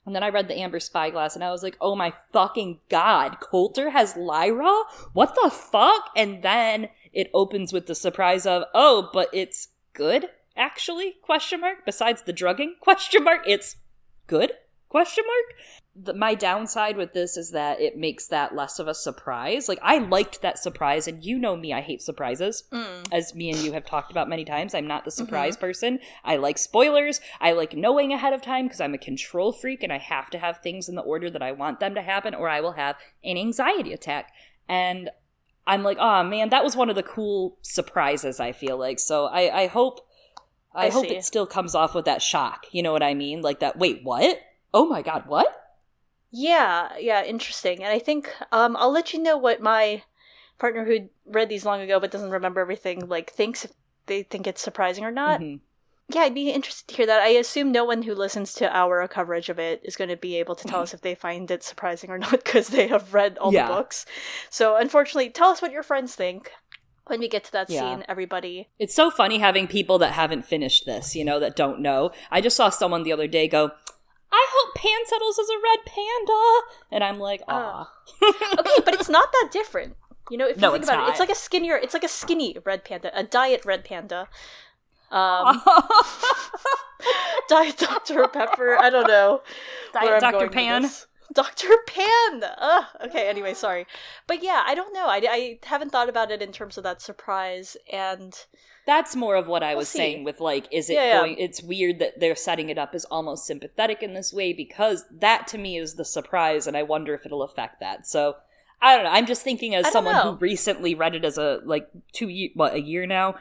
and then I read The Amber Spyglass and I was like, oh my fucking god, Coulter has Lyra? What the fuck? And then it opens with the surprise of, oh, but it's good, actually? Question mark. Besides the drugging? Question mark. It's good? Question mark the, my downside with this is that it makes that less of a surprise. Like I liked that surprise, and you know me, I hate surprises. Mm. As me and you have talked about many times, I'm not the surprise mm-hmm. person. I like spoilers. I like knowing ahead of time because I'm a control freak, and I have to have things in the order that I want them to happen, or I will have an anxiety attack. And I'm like, oh man, that was one of the cool surprises. I feel like so. I I hope. I, I hope it still comes off with that shock. You know what I mean? Like that. Wait, what? Oh my god, what? Yeah, yeah, interesting. And I think um, I'll let you know what my partner who read these long ago but doesn't remember everything like thinks if they think it's surprising or not. Mm-hmm. Yeah, I'd be interested to hear that. I assume no one who listens to our coverage of it is going to be able to tell us if they find it surprising or not because they have read all yeah. the books. So, unfortunately, tell us what your friends think when we get to that yeah. scene, everybody. It's so funny having people that haven't finished this, you know, that don't know. I just saw someone the other day go, I hope Pan settles as a red panda. And I'm like, ah. okay, but it's not that different. You know, if you no, think about not. it, it's like a skinnier, it's like a skinny red panda, a diet red panda. Um, Diet Dr. Pepper. I don't know. Diet Dr. Pan. Dr. Pan. Ugh. Okay. Anyway, sorry, but yeah, I don't know. I, I haven't thought about it in terms of that surprise, and that's more of what I was saying with like, is it yeah, going? Yeah. It's weird that they're setting it up as almost sympathetic in this way because that to me is the surprise, and I wonder if it'll affect that. So I don't know. I'm just thinking as someone know. who recently read it as a like two what a year now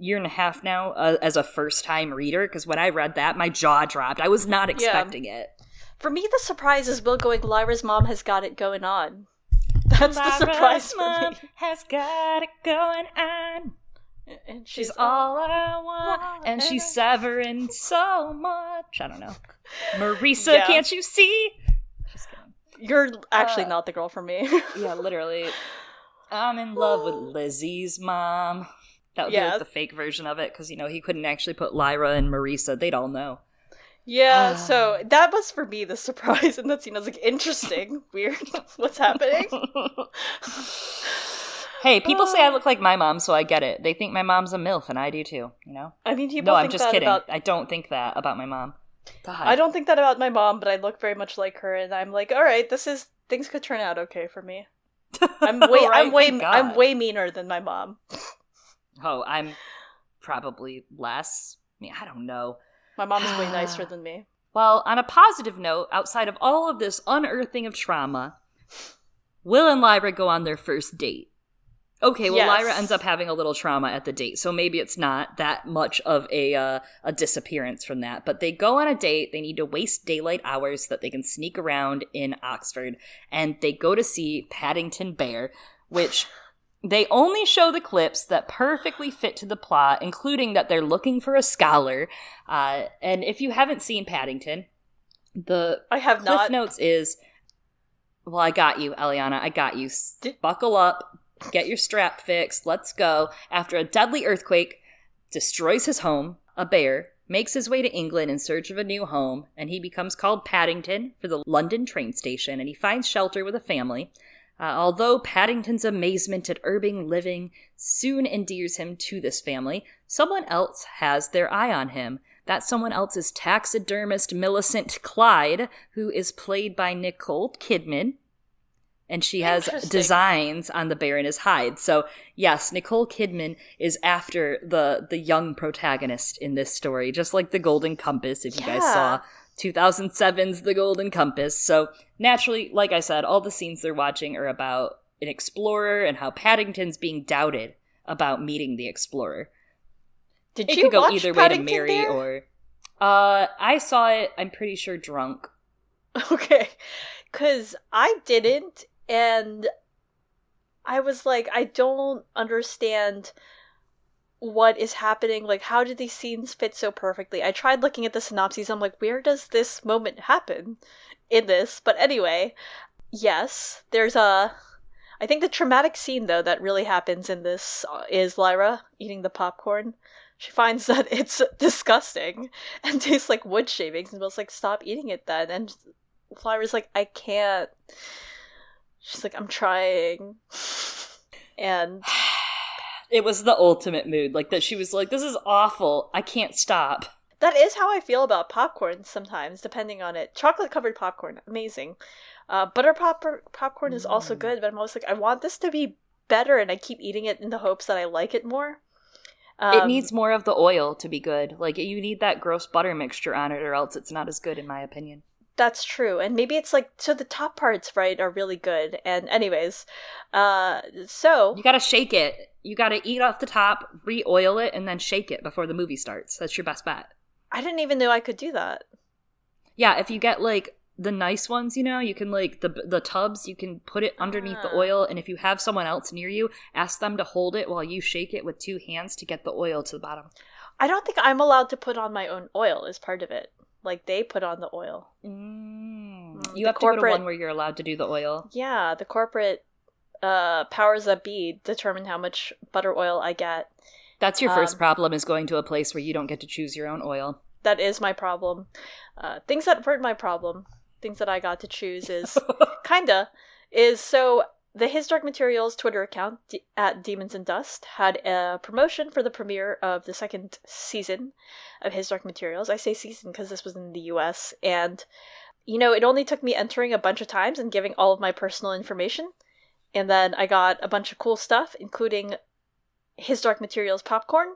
year and a half now uh, as a first time reader because when I read that, my jaw dropped. I was not expecting yeah. it. For me, the surprise is Will going, Lyra's mom has got it going on. That's Lyra's the surprise mom for me. has got it going on. And she's, she's all I want, and she's severing so much. I don't know. Marisa, yeah. can't you see? You're actually uh, not the girl for me. yeah, literally. I'm in love with Lizzie's mom. That would yeah. be like the fake version of it because you know he couldn't actually put Lyra and Marisa. They'd all know. Yeah, so that was for me the surprise in that scene. I was like, interesting, weird. What's happening? hey, people uh, say I look like my mom, so I get it. They think my mom's a milf, and I do too. You know. I mean, people. No, I'm just kidding. About... I don't think that about my mom. God. I don't think that about my mom, but I look very much like her, and I'm like, all right, this is things could turn out okay for me. I'm way, right, I'm way, I'm way meaner than my mom. Oh, I'm probably less. I mean, I don't know. My mom's way nicer than me. Well, on a positive note, outside of all of this unearthing of trauma, Will and Lyra go on their first date. Okay, well, yes. Lyra ends up having a little trauma at the date, so maybe it's not that much of a uh, a disappearance from that. But they go on a date. They need to waste daylight hours so that they can sneak around in Oxford, and they go to see Paddington Bear, which they only show the clips that perfectly fit to the plot, including that they're looking for a scholar. Uh, and if you haven't seen Paddington, the I have Cliff not. Notes is, well, I got you, Eliana. I got you. Buckle up, get your strap fixed. Let's go. After a deadly earthquake destroys his home, a bear makes his way to England in search of a new home, and he becomes called Paddington for the London train station, and he finds shelter with a family. Uh, although Paddington's amazement at Irving living soon endears him to this family, someone else has their eye on him. That someone else is taxidermist Millicent Clyde, who is played by Nicole Kidman. And she has designs on the Baroness hide. So yes, Nicole Kidman is after the the young protagonist in this story, just like the Golden Compass, if you yeah. guys saw 2007's The Golden Compass. So, naturally, like I said, all the scenes they're watching are about an explorer and how Paddington's being doubted about meeting the explorer. Did it you could go either Paddington way to Mary there? or uh I saw it, I'm pretty sure drunk. Okay. Cuz I didn't and I was like I don't understand what is happening like how did these scenes fit so perfectly i tried looking at the synopses i'm like where does this moment happen in this but anyway yes there's a i think the traumatic scene though that really happens in this uh, is lyra eating the popcorn she finds that it's disgusting and tastes like wood shavings and was like stop eating it then and lyra's like i can't she's like i'm trying and it was the ultimate mood. Like that she was like, This is awful. I can't stop. That is how I feel about popcorn sometimes, depending on it. Chocolate covered popcorn, amazing. Uh, butter pop- popcorn is also mm. good, but I'm always like, I want this to be better, and I keep eating it in the hopes that I like it more. Um, it needs more of the oil to be good. Like, you need that gross butter mixture on it, or else it's not as good, in my opinion. That's true. And maybe it's like, so the top parts, right, are really good. And, anyways, uh, so. You gotta shake it you got to eat off the top, re-oil it, and then shake it before the movie starts. That's your best bet. I didn't even know I could do that. Yeah, if you get like the nice ones, you know, you can like the the tubs, you can put it underneath the ah. oil, and if you have someone else near you, ask them to hold it while you shake it with two hands to get the oil to the bottom. I don't think I'm allowed to put on my own oil as part of it. Like they put on the oil. Mm. mm you the have corporate, to go to one where you're allowed to do the oil. Yeah, the corporate uh, powers that be determine how much butter oil I get. That's your first um, problem is going to a place where you don't get to choose your own oil. That is my problem. Uh, things that weren't my problem, things that I got to choose is kinda is so the His Dark Materials Twitter account at Demons and Dust had a promotion for the premiere of the second season of His Dark Materials. I say season because this was in the US, and you know, it only took me entering a bunch of times and giving all of my personal information. And then I got a bunch of cool stuff, including his Dark Materials popcorn.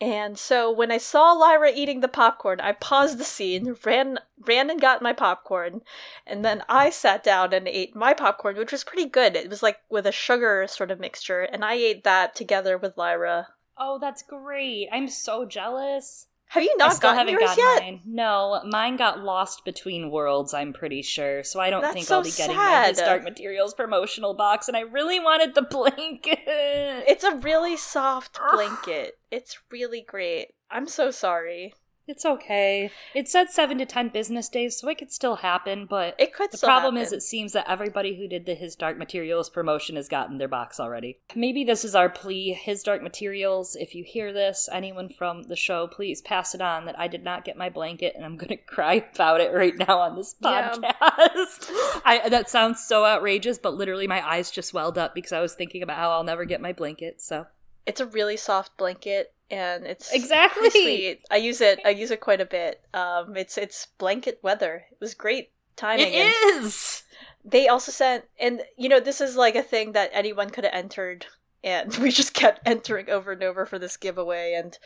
And so when I saw Lyra eating the popcorn, I paused the scene, ran ran and got my popcorn, and then I sat down and ate my popcorn, which was pretty good. It was like with a sugar sort of mixture, and I ate that together with Lyra. Oh, that's great. I'm so jealous. Have you not I still haven't yours gotten yet? Mine. No, mine got lost between worlds. I'm pretty sure, so I don't That's think so I'll be getting sad. my Dark Materials promotional box. And I really wanted the blanket. It's a really soft blanket. it's really great. I'm so sorry. It's okay. It said seven to ten business days, so it could still happen. But it could. The problem happen. is, it seems that everybody who did the His Dark Materials promotion has gotten their box already. Maybe this is our plea. His Dark Materials. If you hear this, anyone from the show, please pass it on. That I did not get my blanket, and I'm gonna cry about it right now on this podcast. Yeah. I, that sounds so outrageous, but literally my eyes just welled up because I was thinking about how I'll never get my blanket. So it's a really soft blanket and it's exactly sweet. I use it. I use it quite a bit. Um, it's it's blanket weather. It was great timing. It is. They also sent, and you know, this is like a thing that anyone could have entered, and we just kept entering over and over for this giveaway, and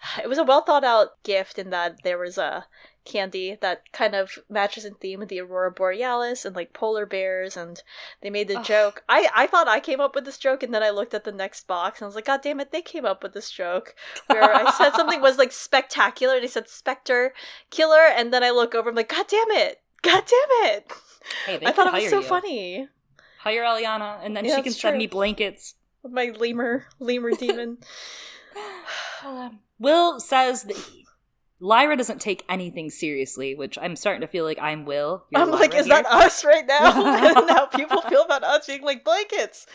it was a well thought out gift in that there was a candy that kind of matches in theme with the aurora borealis and like polar bears and they made the joke. I i thought i came up with this joke and then i looked at the next box and i was like god damn it they came up with this joke where i said something was like spectacular and they said specter killer and then i look over i'm like god damn it. God damn it. Hey, i thought it was so you. funny. Hire Eliana, and then yeah, she can send me blankets. My lemur lemur demon. Um, Will says that Lyra doesn't take anything seriously, which I'm starting to feel like I'm Will. I'm Lyra like, is here. that us right now? and how people feel about us being like blankets.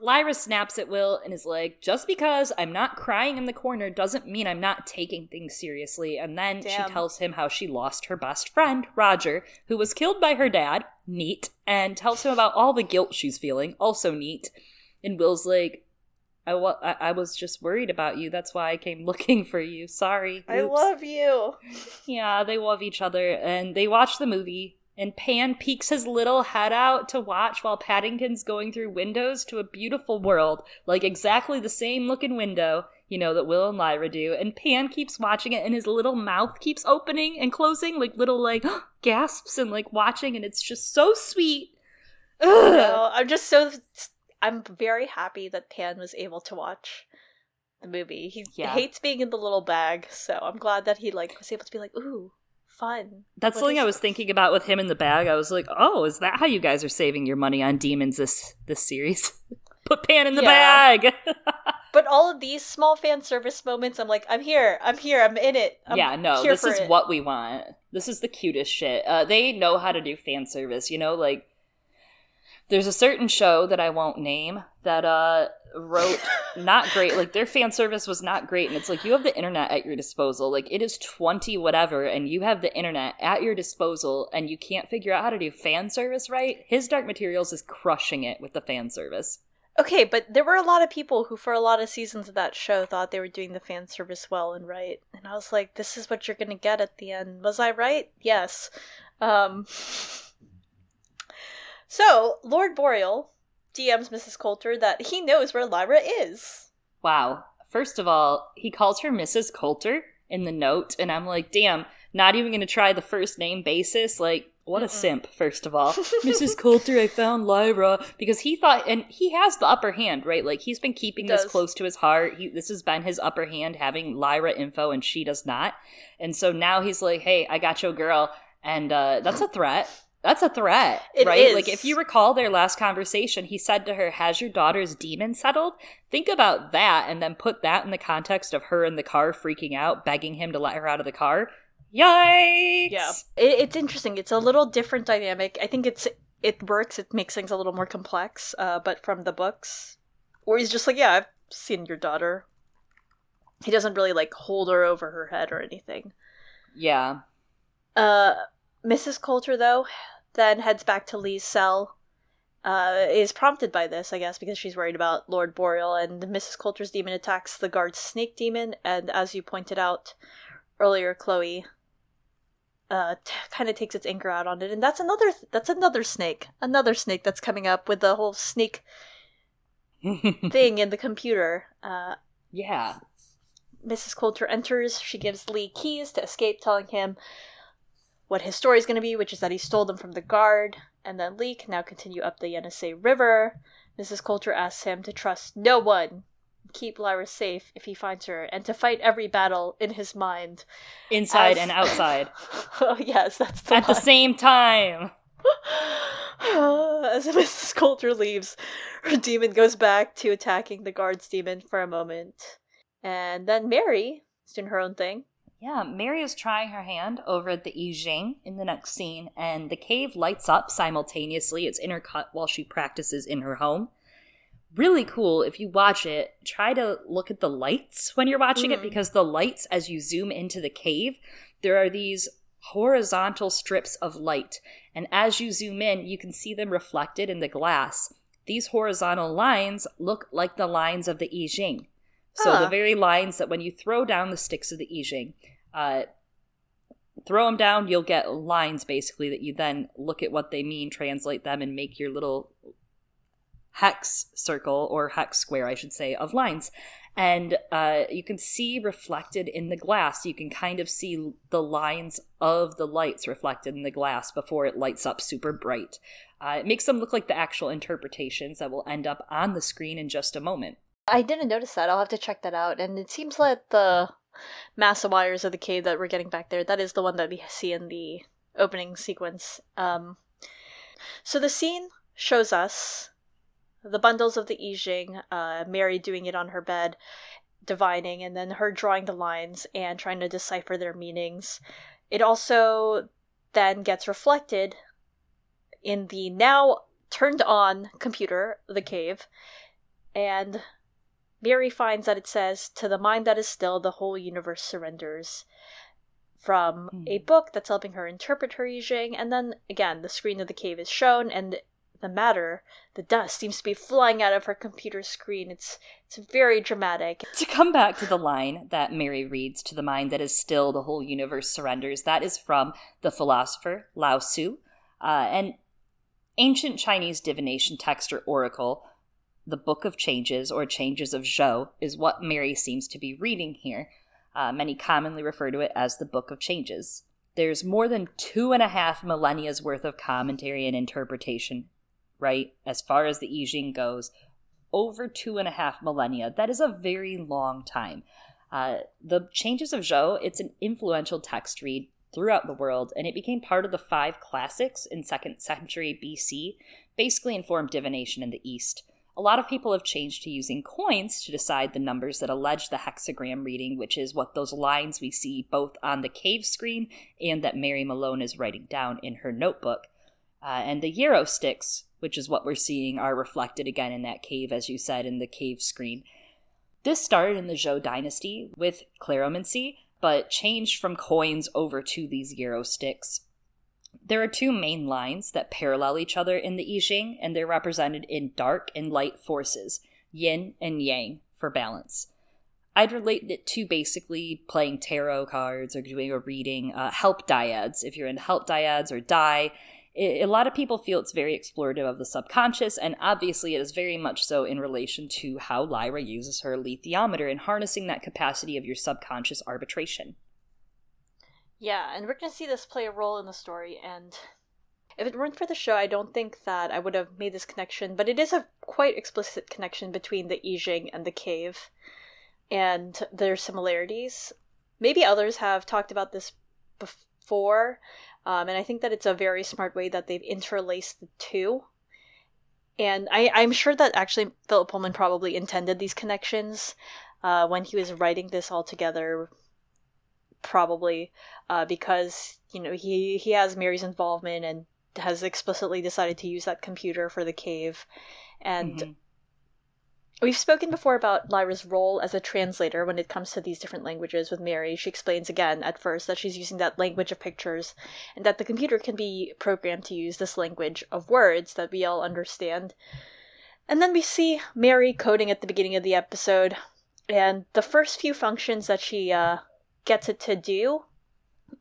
Lyra snaps at Will and is like, just because I'm not crying in the corner doesn't mean I'm not taking things seriously. And then Damn. she tells him how she lost her best friend, Roger, who was killed by her dad, neat, and tells him about all the guilt she's feeling, also neat. And Will's like, I, wa- I, I was just worried about you. That's why I came looking for you. Sorry. Oops. I love you. yeah, they love each other. And they watch the movie. And Pan peeks his little head out to watch while Paddington's going through windows to a beautiful world, like exactly the same looking window, you know, that Will and Lyra do. And Pan keeps watching it, and his little mouth keeps opening and closing, like little, like, gasps and, like, watching, and it's just so sweet. No, I'm just so I'm very happy that Pan was able to watch the movie. He yeah. hates being in the little bag, so I'm glad that he like was able to be like, ooh, fun. That's what something I was this? thinking about with him in the bag. I was like, oh, is that how you guys are saving your money on demons this this series? Put Pan in the yeah. bag. but all of these small fan service moments, I'm like, I'm here, I'm here, I'm in it. I'm yeah, no, this is it. what we want. This is the cutest shit. Uh, they know how to do fan service, you know, like there's a certain show that I won't name that uh wrote not great like their fan service was not great and it's like you have the internet at your disposal. Like it is 20 whatever and you have the internet at your disposal and you can't figure out how to do fan service right. His dark materials is crushing it with the fan service. Okay but there were a lot of people who for a lot of seasons of that show thought they were doing the fan service well and right and i was like this is what you're gonna get at the end. Was i right? Yes. Um so, Lord Boreal DMs Mrs. Coulter that he knows where Lyra is. Wow. First of all, he calls her Mrs. Coulter in the note, and I'm like, damn, not even gonna try the first name basis. Like, what a simp, first of all. Mrs. Coulter, I found Lyra. Because he thought, and he has the upper hand, right? Like, he's been keeping this close to his heart. He, this has been his upper hand, having Lyra info, and she does not. And so now he's like, hey, I got your girl And uh, that's a threat. That's a threat, It right? is. Like if you recall their last conversation, he said to her, "Has your daughter's demon settled?" Think about that, and then put that in the context of her in the car freaking out, begging him to let her out of the car. Yikes! Yeah, it, it's interesting. It's a little different dynamic. I think it's it works. It makes things a little more complex. Uh, but from the books, where he's just like, yeah, I've seen your daughter. He doesn't really like hold her over her head or anything. yeah. Uh, Mrs. Coulter though then heads back to Lee's cell. Uh, is prompted by this, I guess, because she's worried about Lord Boreal, and Mrs. Coulter's demon attacks the guard's snake demon, and as you pointed out earlier, Chloe, uh, t- kind of takes its anchor out on it, and that's another that's another snake, another snake that's coming up with the whole snake thing in the computer. Uh, yeah. Mrs. Coulter enters. She gives Lee keys to escape, telling him what his story is going to be, which is that he stole them from the guard. And then Lee can now continue up the Yenisei River. Mrs. Coulter asks him to trust no one, keep Lyra safe if he finds her, and to fight every battle in his mind. Inside As- and outside oh, yes, that's the at the same time. As Mrs. Coulter leaves, her demon goes back to attacking the guard's demon for a moment. And then Mary is doing her own thing. Yeah, Mary is trying her hand over at the I Ching in the next scene, and the cave lights up simultaneously. It's intercut while she practices in her home. Really cool. If you watch it, try to look at the lights when you're watching it Mhm. because the lights, as you zoom into the cave, there are these horizontal strips of light. And as you zoom in, you can see them reflected in the glass. These horizontal lines look like the lines of the I Ching. So Huh. the very lines that when you throw down the sticks of the I Ching, uh, throw them down, you'll get lines basically that you then look at what they mean, translate them, and make your little hex circle or hex square, I should say, of lines. And uh, you can see reflected in the glass. You can kind of see the lines of the lights reflected in the glass before it lights up super bright. Uh, it makes them look like the actual interpretations that will end up on the screen in just a moment. I didn't notice that. I'll have to check that out. And it seems like the massive wires of the cave that we're getting back there, that is the one that we see in the opening sequence. Um, so the scene shows us the bundles of the I Ching, uh, Mary doing it on her bed, divining, and then her drawing the lines and trying to decipher their meanings. It also then gets reflected in the now turned on computer, the cave, and Mary finds that it says, To the mind that is still, the whole universe surrenders. From Hmm. a book that's helping her interpret her Yijing. And then again, the screen of the cave is shown, and the matter, the dust, seems to be flying out of her computer screen. It's it's very dramatic. To come back to the line that Mary reads, to the mind that is still, the whole universe surrenders, that is from the philosopher Lao Tzu, uh, an ancient Chinese divination text or oracle. The Book of Changes, or Changes of Zhou, is what Mary seems to be reading here. Uh, many commonly refer to it as the Book of Changes. There's more than two and a half millennia's worth of commentary and interpretation, right? As far as the I Ching goes, over two and a half millennia. That is a very long time. Uh, the Changes of Zhou, it's an influential text read throughout the world, and it became part of the five classics in second century BC, basically informed divination in the East. A lot of people have changed to using coins to decide the numbers that allege the hexagram reading, which is what those lines we see both on the cave screen and that Mary Malone is writing down in her notebook. Uh, and the yarrow sticks, which is what we're seeing, are reflected again in that cave, as you said, in the cave screen. This started in the Zhou dynasty with cleromancy, but changed from coins over to these yarrow sticks. There are two main lines that parallel each other in the I Ching, and they're represented in dark and light forces, yin and yang, for balance. I'd relate it to basically playing tarot cards or doing a reading, uh, help dyads. If you're into help dyads or die, a lot of people feel it's very explorative of the subconscious, and obviously it is very much so in relation to how Lyra uses her alethiometer in harnessing that capacity of your subconscious arbitration. Yeah, and we're going to see this play a role in the story, and if it weren't for the show, I don't think that I would have made this connection, but it is a quite explicit connection between the I and the cave and their similarities. Maybe others have talked about this before, Um, and I think that it's a very smart way that they've interlaced the two. And I, I'm sure that actually Philip Pullman probably intended these connections uh, when he was writing this all together, probably uh, because you know he he has Mary's involvement and has explicitly decided to use that computer for the cave, and. Mm-hmm We've spoken before about Lyra's role as a translator when it comes to these different languages with Mary. She explains again at first that she's using that language of pictures and that the computer can be programmed to use this language of words that we all understand. And then we see Mary coding at the beginning of the episode, and the first few functions that she uh, gets it to do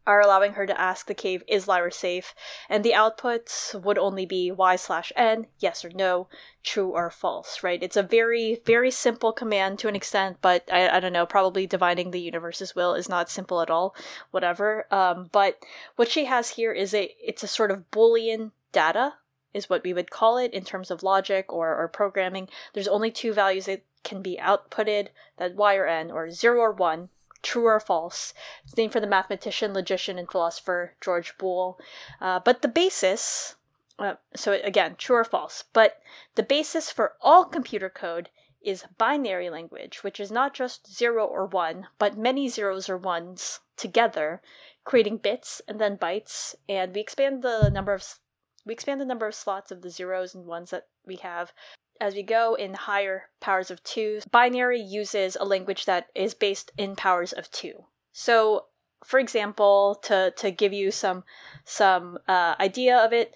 are allowing her to ask the cave, is Lyra safe? And the outputs would only be y slash n, yes or no, true or false, right? It's a very, very simple command to an extent, but I, I don't know, probably dividing the universe's will is not simple at all, whatever. Um, but what she has here is a, it's a sort of Boolean data, is what we would call it in terms of logic or, or programming. There's only two values that can be outputted, that y or n, or 0 or 1, true or false. It's named for the mathematician, logician, and philosopher George Boole. Uh, but the basis, uh, so again, true or false, but the basis for all computer code is binary language, which is not just zero or one, but many zeros or ones together, creating bits and then bytes. And we expand the number of we expand the number of slots of the zeros and ones that we have as we go in higher powers of two, binary uses a language that is based in powers of two. So, for example, to, to give you some some uh, idea of it,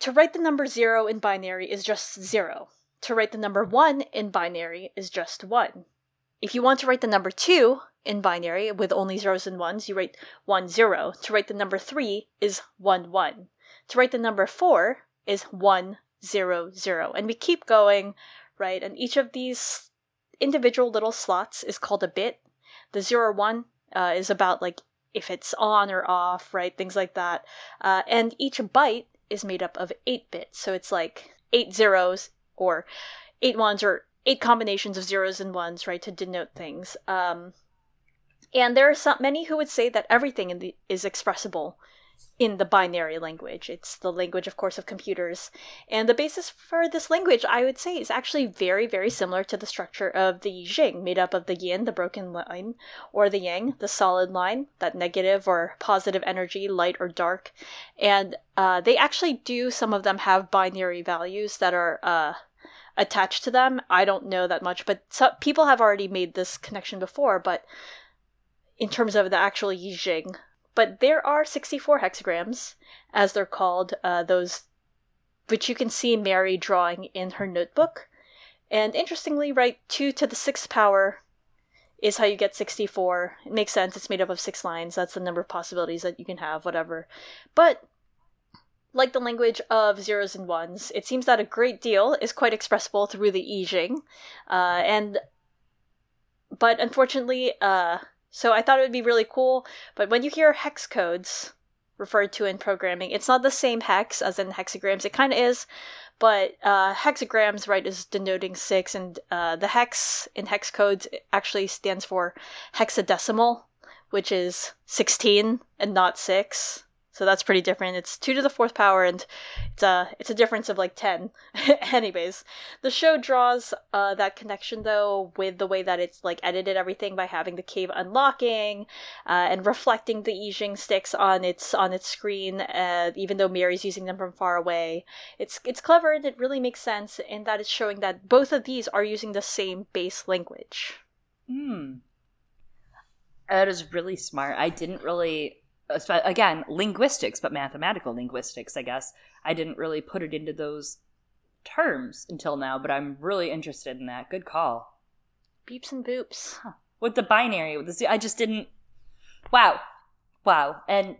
to write the number zero in binary is just zero. To write the number one in binary is just one. If you want to write the number two in binary with only zeros and ones, you write one zero. To write the number three is one one. To write the number four is one zero, zero. And we keep going, right? And each of these individual little slots is called a bit. The zero one uh, is about like if it's on or off, right? Things like that. Uh, and each byte is made up of eight bits. So it's like eight zeros or eight ones or eight combinations of zeros and ones, right, to denote things. Um, and there are some many who would say that everything the, is expressible in the binary language. It's the language, of course, of computers. And the basis for this language, I would say, is actually very, very similar to the structure of the Jing, made up of the yin, the broken line, or the yang, the solid line, that negative or positive energy, light or dark. And uh, they actually do, some of them have binary values that are. Uh, attached to them. I don't know that much, but so, people have already made this connection before. But in terms of the actual Yijing, but there are 64 hexagrams, as they're called, uh, those which you can see Mary drawing in her notebook. And interestingly, right, 2 to the 6th power is how you get 64. It makes sense, it's made up of six lines, that's the number of possibilities that you can have, whatever. But like the language of zeros and ones, it seems that a great deal is quite expressible through the I Ching. Uh, and but unfortunately, uh, so I thought it would be really cool. But when you hear hex codes referred to in programming, it's not the same hex as in hexagrams. It kind of is, but uh, hexagrams, right, is denoting six, and uh, the hex in hex codes actually stands for hexadecimal, which is 16 and not six. So that's pretty different. It's two to the fourth power, and it's a it's a difference of like ten. Anyways, the show draws uh, that connection though with the way that it's like edited everything by having the cave unlocking uh, and reflecting the I Ching sticks on its on its screen, uh, even though Mary's using them from far away. It's it's clever and it really makes sense in that it's showing that both of these are using the same base language. Hmm. That is really smart. I didn't really again linguistics but mathematical linguistics i guess. I didn't really put it into those terms until now but i'm really interested in that. Good call. Beeps and boops. Huh. with the binary with the i just didn't wow wow. And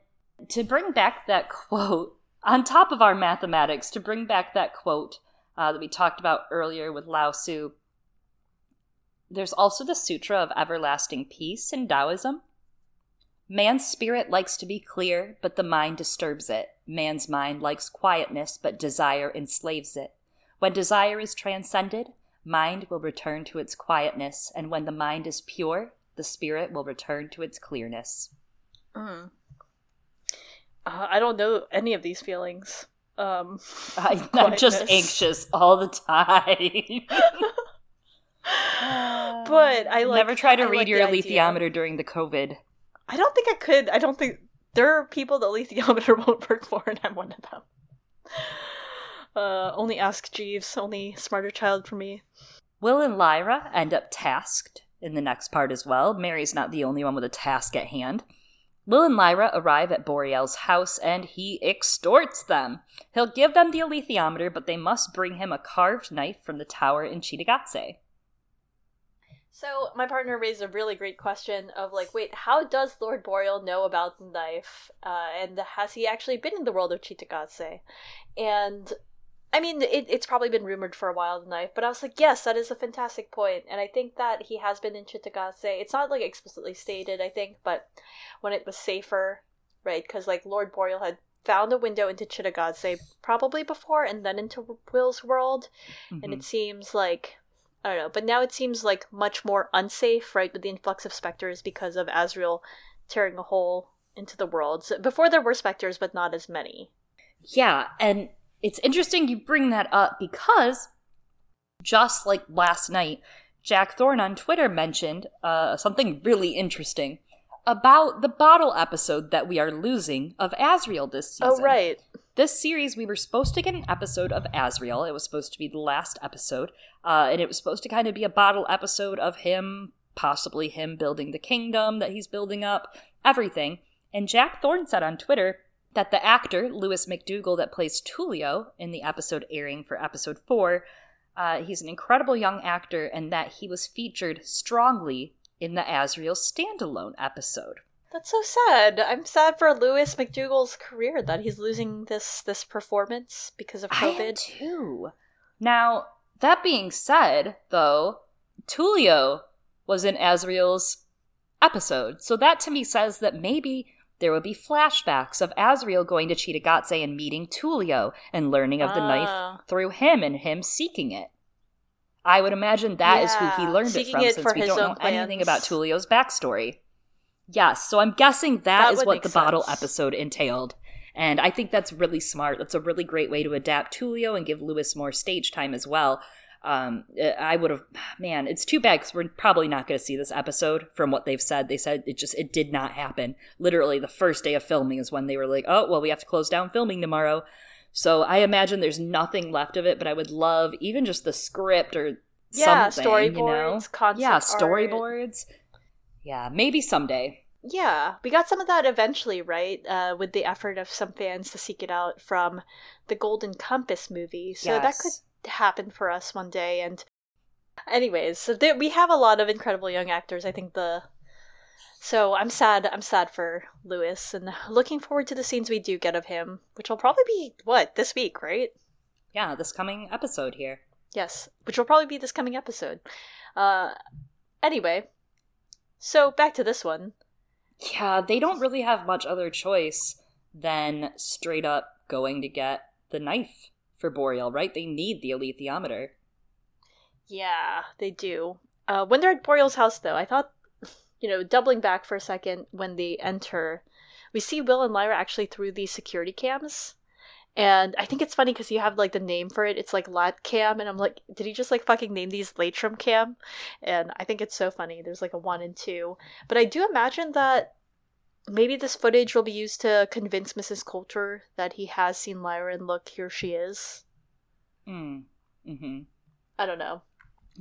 to bring back that quote on top of our mathematics to bring back that quote uh, that we talked about earlier with lao tzu there's also the sutra of everlasting peace in taoism Man's spirit likes to be clear, but the mind disturbs it. Man's mind likes quietness, but desire enslaves it. When desire is transcended, mind will return to its quietness, and when the mind is pure, the spirit will return to its clearness. Mm. Uh, I don't know any of these feelings. Um, I, am just anxious all the time. but I like, never try to I read like your idea. alethiometer during the COVID. I don't think I could. I don't think there are people the alethiometer won't work for, and I'm one of them. Uh, only ask Jeeves. Only smarter child for me. Will and Lyra end up tasked in the next part as well. Mary's not the only one with a task at hand. Will and Lyra arrive at Boreal's house and he extorts them. He'll give them the alethiometer, but they must bring him a carved knife from the tower in Cittàgazze. So my partner raised a really great question of like, wait, how does Lord Boreal know about the knife? Uh, and has he actually been in the world of Cittàgazze? And I mean, it, it's probably been rumored for a while, the knife, but I was like, yes, that is a fantastic point, and I think that he has been in Cittàgazze. It's not like explicitly stated, I think, but when it was safer, right? Because like Lord Boreal had found a window into Cittàgazze probably before, and then into Will's world, mm-hmm. and it seems like I don't know, but now it seems like much more unsafe, right, with the influx of specters because of Asriel tearing a hole into the world. So before there were specters, but not as many. Yeah, and it's interesting you bring that up because just like last night, Jack Thorne on Twitter mentioned uh, something really interesting about the bottle episode that we are losing of Asriel this oh, season. Oh, right. This series, we were supposed to get an episode of Asriel. It was supposed to be the last episode. Uh, and it was supposed to kind of be a bottle episode of him, possibly him building the kingdom that he's building up, everything. And Jack Thorne said on Twitter that the actor, Lewis McDougall, that plays Tullio in the episode airing for episode four, uh, he's an incredible young actor and that he was featured strongly in the Asriel standalone episode. That's so sad. I'm sad for Lewis McDougall's career that he's losing this this performance because of COVID. I am too. Now, that being said, though, Tullio was in Asriel's episode. So that to me says that maybe there would be flashbacks of Azriel going to Cittàgazze and meeting Tullio and learning of the uh. knife ah. through him and him seeking it. I would imagine that yeah, is who he learned it from it since we don't know plans. anything about Tullio's backstory. Yes, so I'm guessing that, that is what the sense. bottle episode entailed. And I think that's really smart. That's a really great way to adapt Tullio and give Lewis more stage time as well. Um, I would have, man, it's too bad because we're probably not going to see this episode from what they've said. They said it just, it did not happen. Literally, the first day of filming is when they were like, oh, well, we have to close down filming tomorrow. So I imagine there's nothing left of it, but I would love even just the script or yeah, something, storyboards, you know? concept yeah, storyboards. Yeah, maybe someday. Yeah, we got some of that eventually, right? Uh, with the effort of some fans to seek it out from the Golden Compass movie. So yes. that could happen for us one day. And, anyways, so there, we have a lot of incredible young actors. I think the so I'm sad. I'm sad for Lewis, and looking forward to the scenes we do get of him, which will probably be what this week, right? Yeah, this coming episode here. Yes, which will probably be this coming episode. Uh, anyway, so back to this one. Yeah, they don't really have much other choice than straight up going to get the knife for Boreal, right? They need the alethiometer. Yeah, they do. Uh, when they're at Boreal's house, though, I thought, you know, doubling back for a second, when they enter, we see Will and Lyra actually through these security cams. And I think it's funny because you have like the name for it. It's like Lat Cam, and I'm like, did he just like fucking name these Latrom Cam? And I think it's so funny. There's like a one and two, but I do imagine that maybe this footage will be used to convince Mrs. Coulter that he has seen Lyra and look, here she is. Hmm. Mm-hmm. I don't know.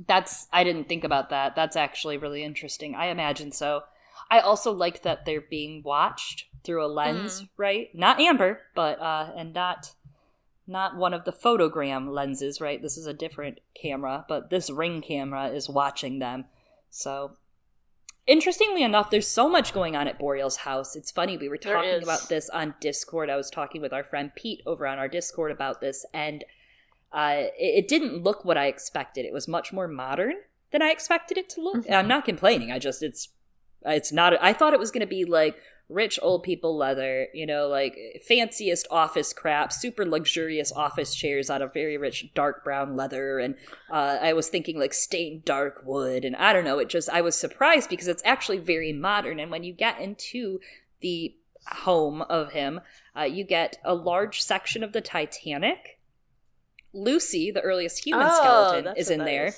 That's I didn't think about that. That's actually really interesting. I imagine so. I also like that they're being watched through a lens, mm. right? Not amber, but uh and not not one of the photogram lenses, right? This is a different camera, but this ring camera is watching them. So interestingly enough, there's so much going on at Boreal's house. It's funny, we were talking about this on Discord. I was talking with our friend Pete over on our Discord about this, and uh, it, it, didn't look what I expected. It was much more modern than I expected it to look. Mm-hmm. I'm not complaining. I just it's it's not. I thought it was going to be like rich old people leather, you know, like fanciest office crap, super luxurious office chairs out of very rich dark brown leather. And uh, I was thinking like stained dark wood. And I don't know, it just, I was surprised because it's actually very modern. And when you get into the home of him, uh, you get a large section of the Titanic. Lucy, the earliest human Oh, skeleton, is in that there.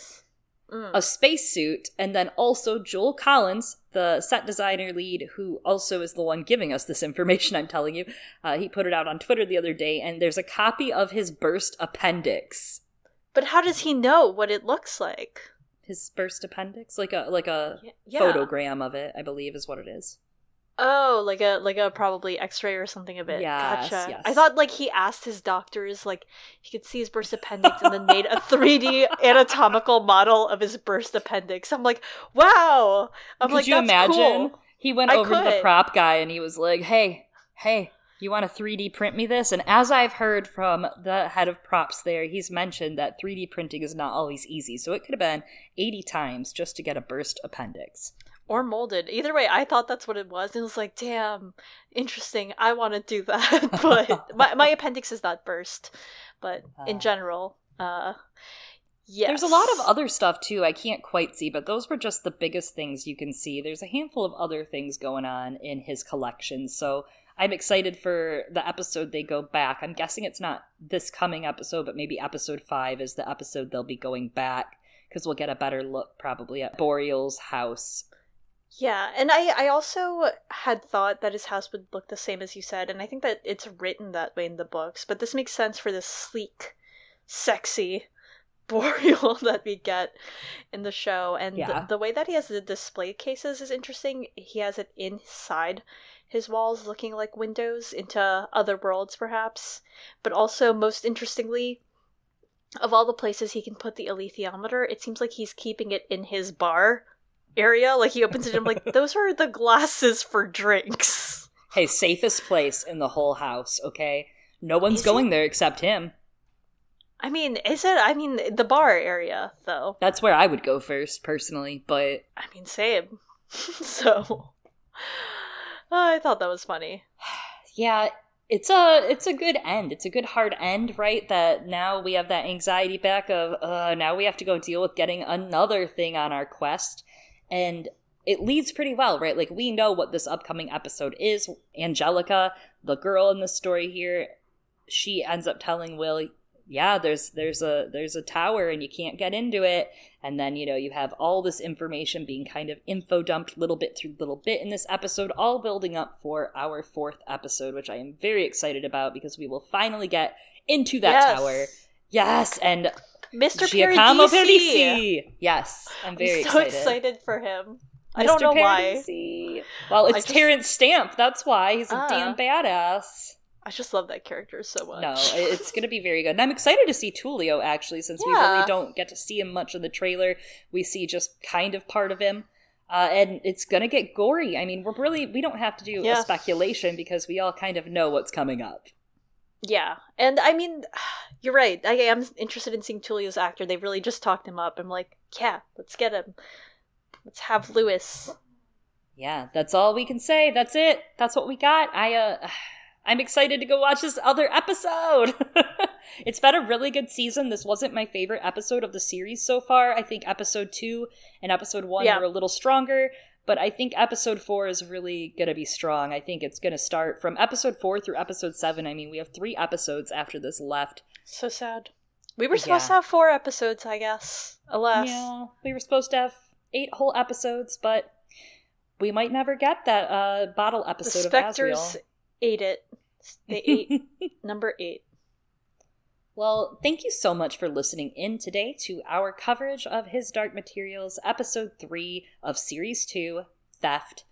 Is. Mm. A spacesuit, and then also Joel Collins, the set designer lead, who also is the one giving us this information I'm telling you. Uh, he put it out on Twitter the other day, and there's a copy of his burst appendix. But how does he know what it looks like? His burst appendix, like a like a Yeah. photogram of it, I believe, is what it is. Oh, like a like a probably X-ray or something of it. Yes, gotcha. yes. I thought like he asked his doctors like he could see his burst appendix and then made a 3D anatomical model of his burst appendix. I'm like, wow. I'm Could like, you that's imagine? cool. He went I over to the prop guy and he was like, "Hey, hey, you want to 3D print me this?" And as I've heard from the head of props there, he's mentioned that 3D printing is not always easy. So it could have been 80 times just to get a burst appendix. Or molded. Either way, I thought that's what it was. And it was like, damn, interesting. I want to do that. but my, my appendix is not burst. But in Uh. general, uh, yes. There's a lot of other stuff too. I can't quite see, but those were just the biggest things you can see. There's a handful of other things going on in his collection. So I'm excited for the episode they go back. I'm guessing it's not this coming episode, but maybe episode five is the episode they'll be going back because we'll get a better look probably at Boreal's house. Yeah, and I I also had thought that his house would look the same as you said, and I think that it's written that way in the books. But this makes sense for this sleek, sexy Boreal that we get in the show, and Yeah. the, the way that he has the display cases is interesting. He has it inside his walls, looking like windows into other worlds, perhaps. But also, most interestingly, of all the places he can put the alethiometer, it seems like he's keeping it in his bar area. Like he opens it, and I'm like, those are the glasses for drinks. Hey, safest place in the whole house, okay? No one's Is going there except him. I mean, is it? I mean, the bar area, though. That's where I would go first, personally, but I mean, same. so, I thought that was funny. yeah it's a it's a good end it's a good hard end right that now we have that anxiety back of uh now we have to go deal with getting another thing on our quest and it leads pretty well right? Like we know what this upcoming episode is. Angelica the girl in the story here she ends up telling will yeah there's there's a there's a tower and you can't get into it. And then you know you have all this information being kind of info dumped little bit through little bit in this episode all building up for our fourth episode which i am very excited about because we will finally get into that Yes. tower. Yes and Mr. giacomo. Parisi. yes i'm very I'm so excited excited for him. I don't Mr. know why. Well I it's just- terence stamp that's why he's a Ah. damn badass I just love that character so much. no, it's going to be very good. And I'm excited to see Tullio, actually, since we really don't get to see him much in the trailer. We see just kind of part of him. Uh, and it's going to get gory. I mean, we're really, we don't have to do Yeah. a speculation because we all kind of know what's coming up. Yeah, and I mean, you're right. I am interested in seeing Tullio's actor. They really just talked him up. I'm like, yeah, let's get him. Let's have Lewis. Yeah, that's all we can say. That's it. That's what we got. I, uh, I'm excited to go watch this other episode. it's been a really good season. This wasn't my favorite episode of the series so far. I think episode two and episode one Yeah. were a little stronger, but I think episode four is really going to be strong. I think it's going to start from episode four through episode seven. I mean, we have three episodes after this left. So sad. We were supposed Yeah. to have four episodes, I guess. Alas. Yeah, we were supposed to have eight whole episodes, but we might never get that uh, bottle The episode of specters Asriel. ate it. They ate number eight. Well, thank you so much for listening in today to our coverage of His Dark Materials, Episode 3 of Series 2 Theft.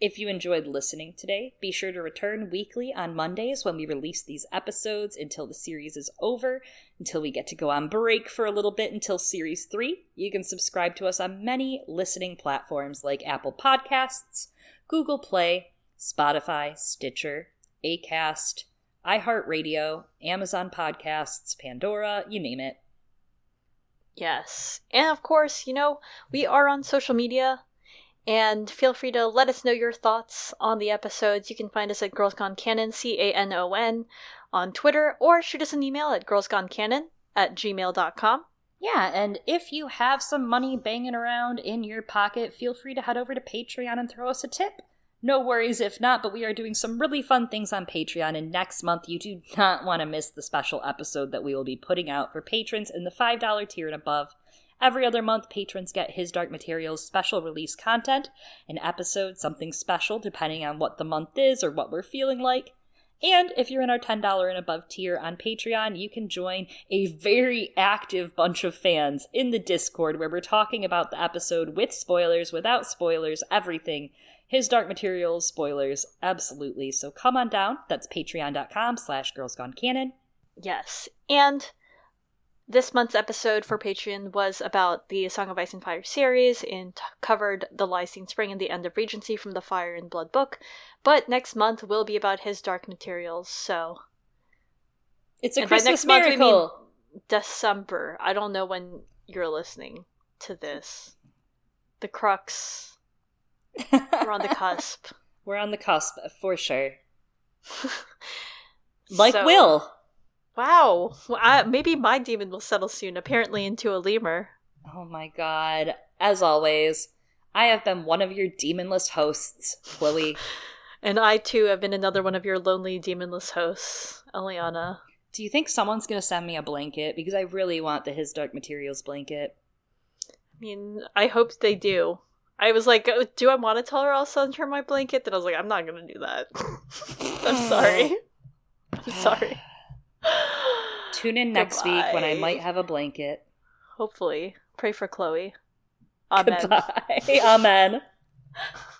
If you enjoyed listening today, be sure to return weekly on Mondays when we release these episodes until the series is over, until we get to go on break for a little bit until Series 3. You can subscribe to us on many listening platforms like Apple Podcasts, Google Play, Spotify, Stitcher, Acast, iHeartRadio, Amazon Podcasts, Pandora, you name it. Yes. And of course, you know, we are on social media. And feel free to let us know your thoughts on the episodes. You can find us at Girls Gone Canon, C A N O N, on Twitter, or shoot us an email at girlsgonecanon at gmail.com. Yeah, and if you have some money banging around in your pocket, feel free to head over to Patreon and throw us a tip. No worries if not, but we are doing some really fun things on Patreon, and next month you do not want to miss the special episode that we will be putting out for patrons in the $5 tier and above. Every other month, patrons get His Dark Materials special release content, an episode, something special depending on what the month is or what we're feeling like. And if you're in our $10 and above tier on Patreon, you can join a very active bunch of fans in the Discord where we're talking about the episode with spoilers, without spoilers, everything. His Dark Materials, spoilers, absolutely. So come on down. That's patreon.com slash Girls Gone girlsgonecanon. Yes. And this month's episode for Patreon was about the Song of Ice and Fire series and t- covered the Lysene Spring and the end of Regency from the Fire and Blood book. But next month will be about his Dark Materials, so. It's a and Christmas next miracle! Month, we mean December. I don't know when you're listening to this. The crux. We're on the cusp. We're on the cusp, for sure. like so, Will. Wow. Well, I, maybe my daemon will settle soon, apparently into a lemur. Oh my god. As always, I have been one of your daemonless hosts, Chloe. and I too have been another one of your lonely daemonless hosts, Eliana. Do you think someone's going to send me a blanket? Because I really want the His Dark Materials blanket. I mean, I hope they do. I was like, oh, do I want to tell her I'll send her my blanket? Then I was like, I'm not going to do that. I'm sorry. I'm sorry. Tune in next Goodbye. week when I might have a blanket. Hopefully. Pray for Chloe. Amen. Goodbye. Amen.